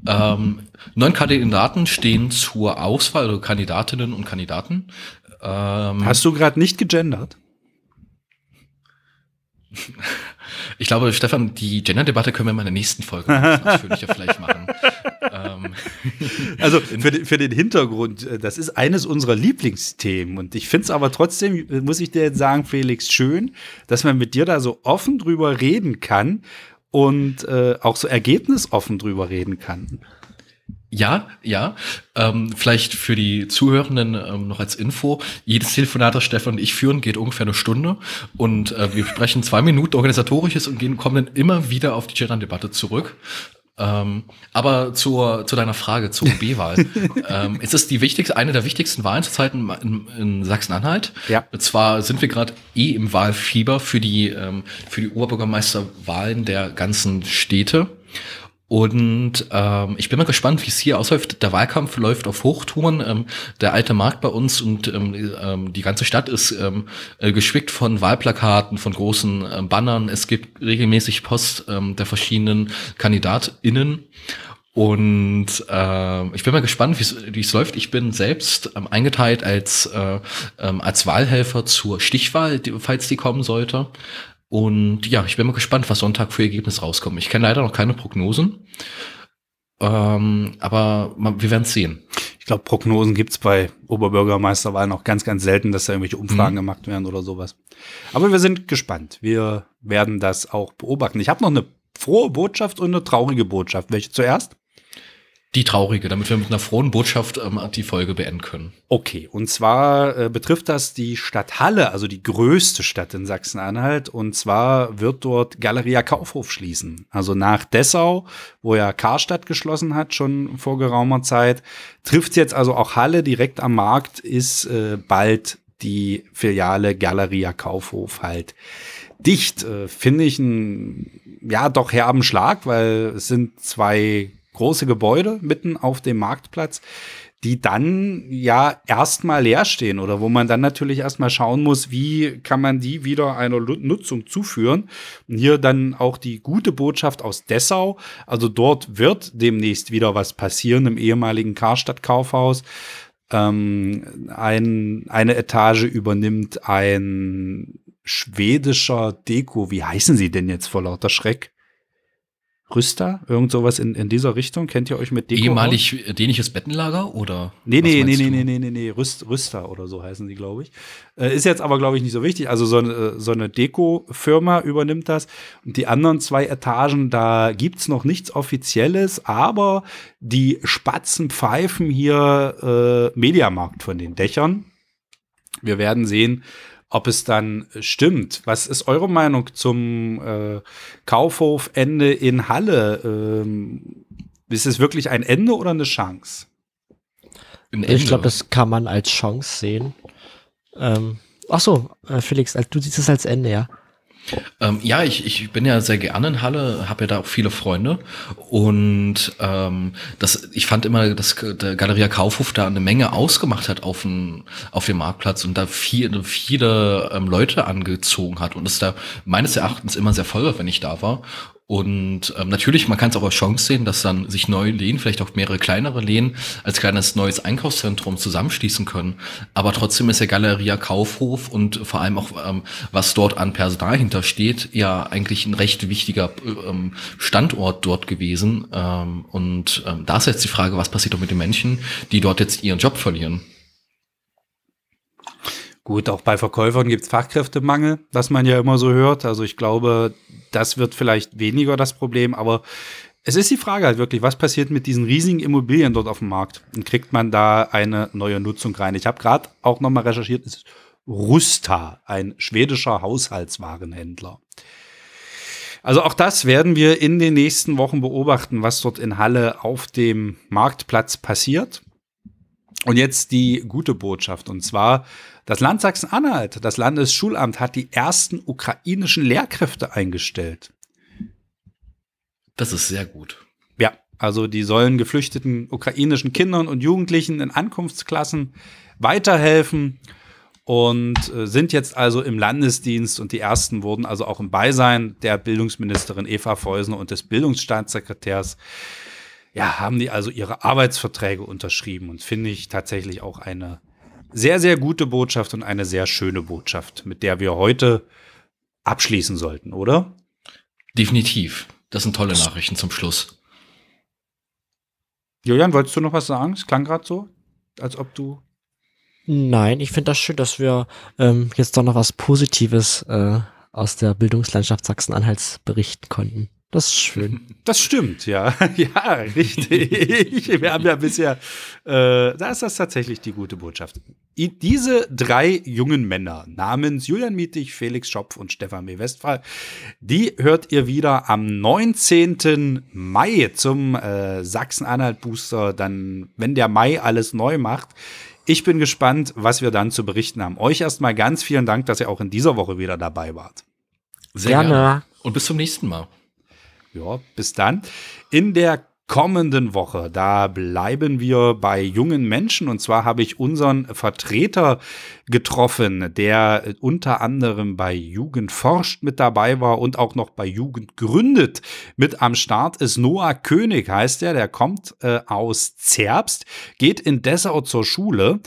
[SPEAKER 3] Ähm, neun Kandidaten stehen zur Auswahl, also Kandidatinnen und Kandidaten. Ähm,
[SPEAKER 1] Hast du gerade nicht gegendert?
[SPEAKER 3] Ich glaube, Stefan, die Gender-Debatte können wir mal in der nächsten Folge ausführlicher vielleicht machen. ähm,
[SPEAKER 1] Also für, den- für den Hintergrund, äh, das ist eines unserer Lieblingsthemen. Und ich finde es aber trotzdem, muss ich dir jetzt sagen, Felix, schön, dass man mit dir da so offen drüber reden kann und äh, auch so ergebnisoffen drüber reden kann.
[SPEAKER 3] Ja, ja. Ähm, vielleicht für die Zuhörenden ähm, noch als Info. Jedes Telefonat, das Stefan und ich führen, geht ungefähr eine Stunde. Und äh, wir sprechen zwei Minuten organisatorisches und gehen, kommen dann immer wieder auf die Gender-Debatte zurück. Ähm, aber zur, zu deiner Frage zur OB-Wahl. ähm, es ist die wichtigste, eine der wichtigsten Wahlen zurzeit in, in, in Sachsen-Anhalt.
[SPEAKER 1] Ja.
[SPEAKER 3] Und zwar sind wir gerade eh im Wahlfieber für die, ähm, für die Oberbürgermeisterwahlen der ganzen Städte. Und ähm, ich bin mal gespannt, wie es hier ausläuft. Der Wahlkampf läuft auf Hochtouren. Ähm, der alte Markt bei uns und ähm, ähm, die ganze Stadt ist ähm, äh, geschwickt von Wahlplakaten, von großen ähm, Bannern. Es gibt regelmäßig Post ähm, der verschiedenen KandidatInnen. Und äh, ich bin mal gespannt, wie es läuft. Ich bin selbst ähm, eingeteilt als, äh, ähm, als Wahlhelfer zur Stichwahl, die, falls die kommen sollte. Und ja, ich bin mal gespannt, was Sonntag für Ergebnis rauskommt. Ich kenne leider noch keine Prognosen. Ähm, aber man, wir werden es sehen.
[SPEAKER 1] Ich glaube, Prognosen gibt's bei Oberbürgermeisterwahlen noch ganz, ganz selten, dass da irgendwelche Umfragen mhm. gemacht werden oder sowas. Aber wir sind gespannt. Wir werden das auch beobachten. Ich habe noch eine frohe Botschaft und eine traurige Botschaft. Welche zuerst?
[SPEAKER 3] Die traurige, damit wir mit einer frohen Botschaft ähm, die Folge beenden können.
[SPEAKER 1] Okay, und zwar äh, betrifft das die Stadt Halle, also die größte Stadt in Sachsen-Anhalt. Und zwar wird dort Galeria Kaufhof schließen. Also nach Dessau, wo ja Karstadt geschlossen hat, schon vor geraumer Zeit, trifft jetzt also auch Halle direkt am Markt, ist äh, bald die Filiale Galeria Kaufhof halt dicht. Äh, Finde ich ein, ja, doch herben Schlag, weil es sind zwei große Gebäude mitten auf dem Marktplatz, die dann ja erstmal leer stehen oder wo man dann natürlich erstmal schauen muss, wie kann man die wieder einer Nutzung zuführen. Und hier dann auch die gute Botschaft aus Dessau. Also dort wird demnächst wieder was passieren im ehemaligen Karstadt Kaufhaus. Ähm, ein, eine Etage übernimmt ein schwedischer Deko. Wie heißen sie denn jetzt vor lauter Schreck? Rüster, irgend sowas in, in dieser Richtung. Kennt ihr euch mit
[SPEAKER 3] Deko Ehemalig aus? dänisches Bettenlager oder?
[SPEAKER 1] Nee, nee, nee, nee, nee, nee, nee, nee, Rüst, Rüster oder so heißen die, glaube ich. Äh, ist jetzt aber, glaube ich, nicht so wichtig. Also so eine, so eine Deko-Firma übernimmt das. Und die anderen zwei Etagen, da gibt's noch nichts Offizielles, aber die Spatzen pfeifen hier äh, Mediamarkt von den Dächern. Wir werden sehen, ob es dann stimmt. Was ist eure Meinung zum äh, Kaufhofende in Halle? Ähm, ist es wirklich ein Ende oder eine Chance?
[SPEAKER 2] Ich glaube, das kann man als Chance sehen. Ähm, ach so, äh, Felix, du siehst es als Ende, ja.
[SPEAKER 3] Ähm, ja, ich, ich bin ja sehr gerne in Halle, habe ja da auch viele Freunde. Und ähm, das, ich fand immer, dass der Galeria Kaufhof da eine Menge ausgemacht hat auf dem, auf dem Marktplatz und da viele, viele ähm, Leute angezogen hat und es da meines Erachtens immer sehr voll war, wenn ich da war und ähm, natürlich, man kann es auch als Chance sehen, dass dann sich neue Lehen, vielleicht auch mehrere kleinere Lehen, als kleines neues Einkaufszentrum zusammenschließen können. Aber trotzdem ist der Galeria Kaufhof und vor allem auch, ähm, was dort an Personal hintersteht, ja eigentlich ein recht wichtiger ähm, Standort dort gewesen. Ähm, und ähm, da ist jetzt die Frage, was passiert doch mit den Menschen, die dort jetzt ihren Job verlieren.
[SPEAKER 1] Gut, auch bei Verkäufern gibt es Fachkräftemangel, was man ja immer so hört. Also ich glaube, das wird vielleicht weniger das Problem, aber es ist die Frage halt wirklich, was passiert mit diesen riesigen Immobilien dort auf dem Markt? Und kriegt man da eine neue Nutzung rein? Ich habe gerade auch nochmal recherchiert, es ist Rusta, ein schwedischer Haushaltswarenhändler. Also auch das werden wir in den nächsten Wochen beobachten, was dort in Halle auf dem Marktplatz passiert. Und jetzt die gute Botschaft. Und zwar das Land Sachsen-Anhalt, das Landesschulamt, hat die ersten ukrainischen Lehrkräfte eingestellt.
[SPEAKER 3] Das ist sehr gut.
[SPEAKER 1] Ja, also die sollen geflüchteten ukrainischen Kindern und Jugendlichen in Ankunftsklassen weiterhelfen und äh, sind jetzt also im Landesdienst und die ersten wurden also auch im Beisein der Bildungsministerin Eva Feusner und des Bildungsstaatssekretärs ja, haben die also ihre Arbeitsverträge unterschrieben und finde ich tatsächlich auch eine sehr, sehr gute Botschaft und eine sehr schöne Botschaft, mit der wir heute abschließen sollten, oder?
[SPEAKER 3] Definitiv. Das sind tolle Nachrichten zum Schluss.
[SPEAKER 1] Julian, wolltest du noch was sagen? Es klang gerade so, als ob du.
[SPEAKER 2] Nein, ich finde das schön, dass wir ähm, jetzt doch noch was Positives äh, aus der Bildungslandschaft Sachsen-Anhalts berichten konnten. Das ist schön.
[SPEAKER 1] Das stimmt, ja. Ja, richtig. Wir haben ja bisher, äh, da ist das tatsächlich die gute Botschaft. Diese drei jungen Männer namens Julian Mietig, Felix Schopf und Stefan W. Westphal, die hört ihr wieder am 19. Mai zum äh, Sachsen-Anhalt-Booster, dann, wenn der Mai alles neu macht. Ich bin gespannt, was wir dann zu berichten haben. Euch erstmal ganz vielen Dank, dass ihr auch in dieser Woche wieder dabei wart.
[SPEAKER 3] Sehr gerne. gerne. Und bis zum nächsten Mal.
[SPEAKER 1] Ja, bis dann. In der kommenden Woche, da bleiben wir bei jungen Menschen. Und zwar habe ich unseren Vertreter getroffen, der unter anderem bei Jugend forscht mit dabei war und auch noch bei Jugend gründet. Mit am Start ist Noah König, heißt er. Der kommt äh, aus Zerbst, geht in Dessau zur Schule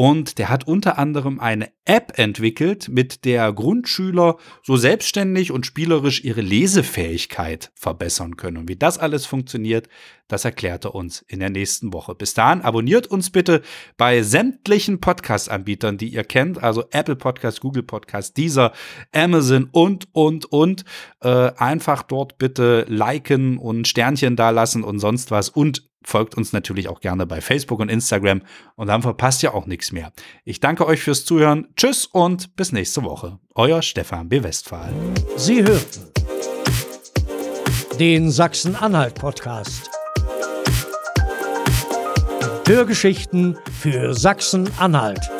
[SPEAKER 1] und der hat unter anderem eine App entwickelt, mit der Grundschüler so selbstständig und spielerisch ihre Lesefähigkeit verbessern können. Und wie das alles funktioniert, das erklärt er uns in der nächsten Woche. Bis dahin abonniert uns bitte bei sämtlichen Podcast-Anbietern, die ihr kennt, also Apple Podcast, Google Podcast, Deezer, Amazon und, und, und. Äh, einfach dort bitte liken und Sternchen dalassen und sonst was und folgt uns natürlich auch gerne bei Facebook und Instagram und dann verpasst ihr auch nichts mehr. Ich danke euch fürs Zuhören. Tschüss und bis nächste Woche. Euer Stefan B. Westphal.
[SPEAKER 5] Sie hörten den Sachsen-Anhalt-Podcast. Hörgeschichten für Sachsen-Anhalt.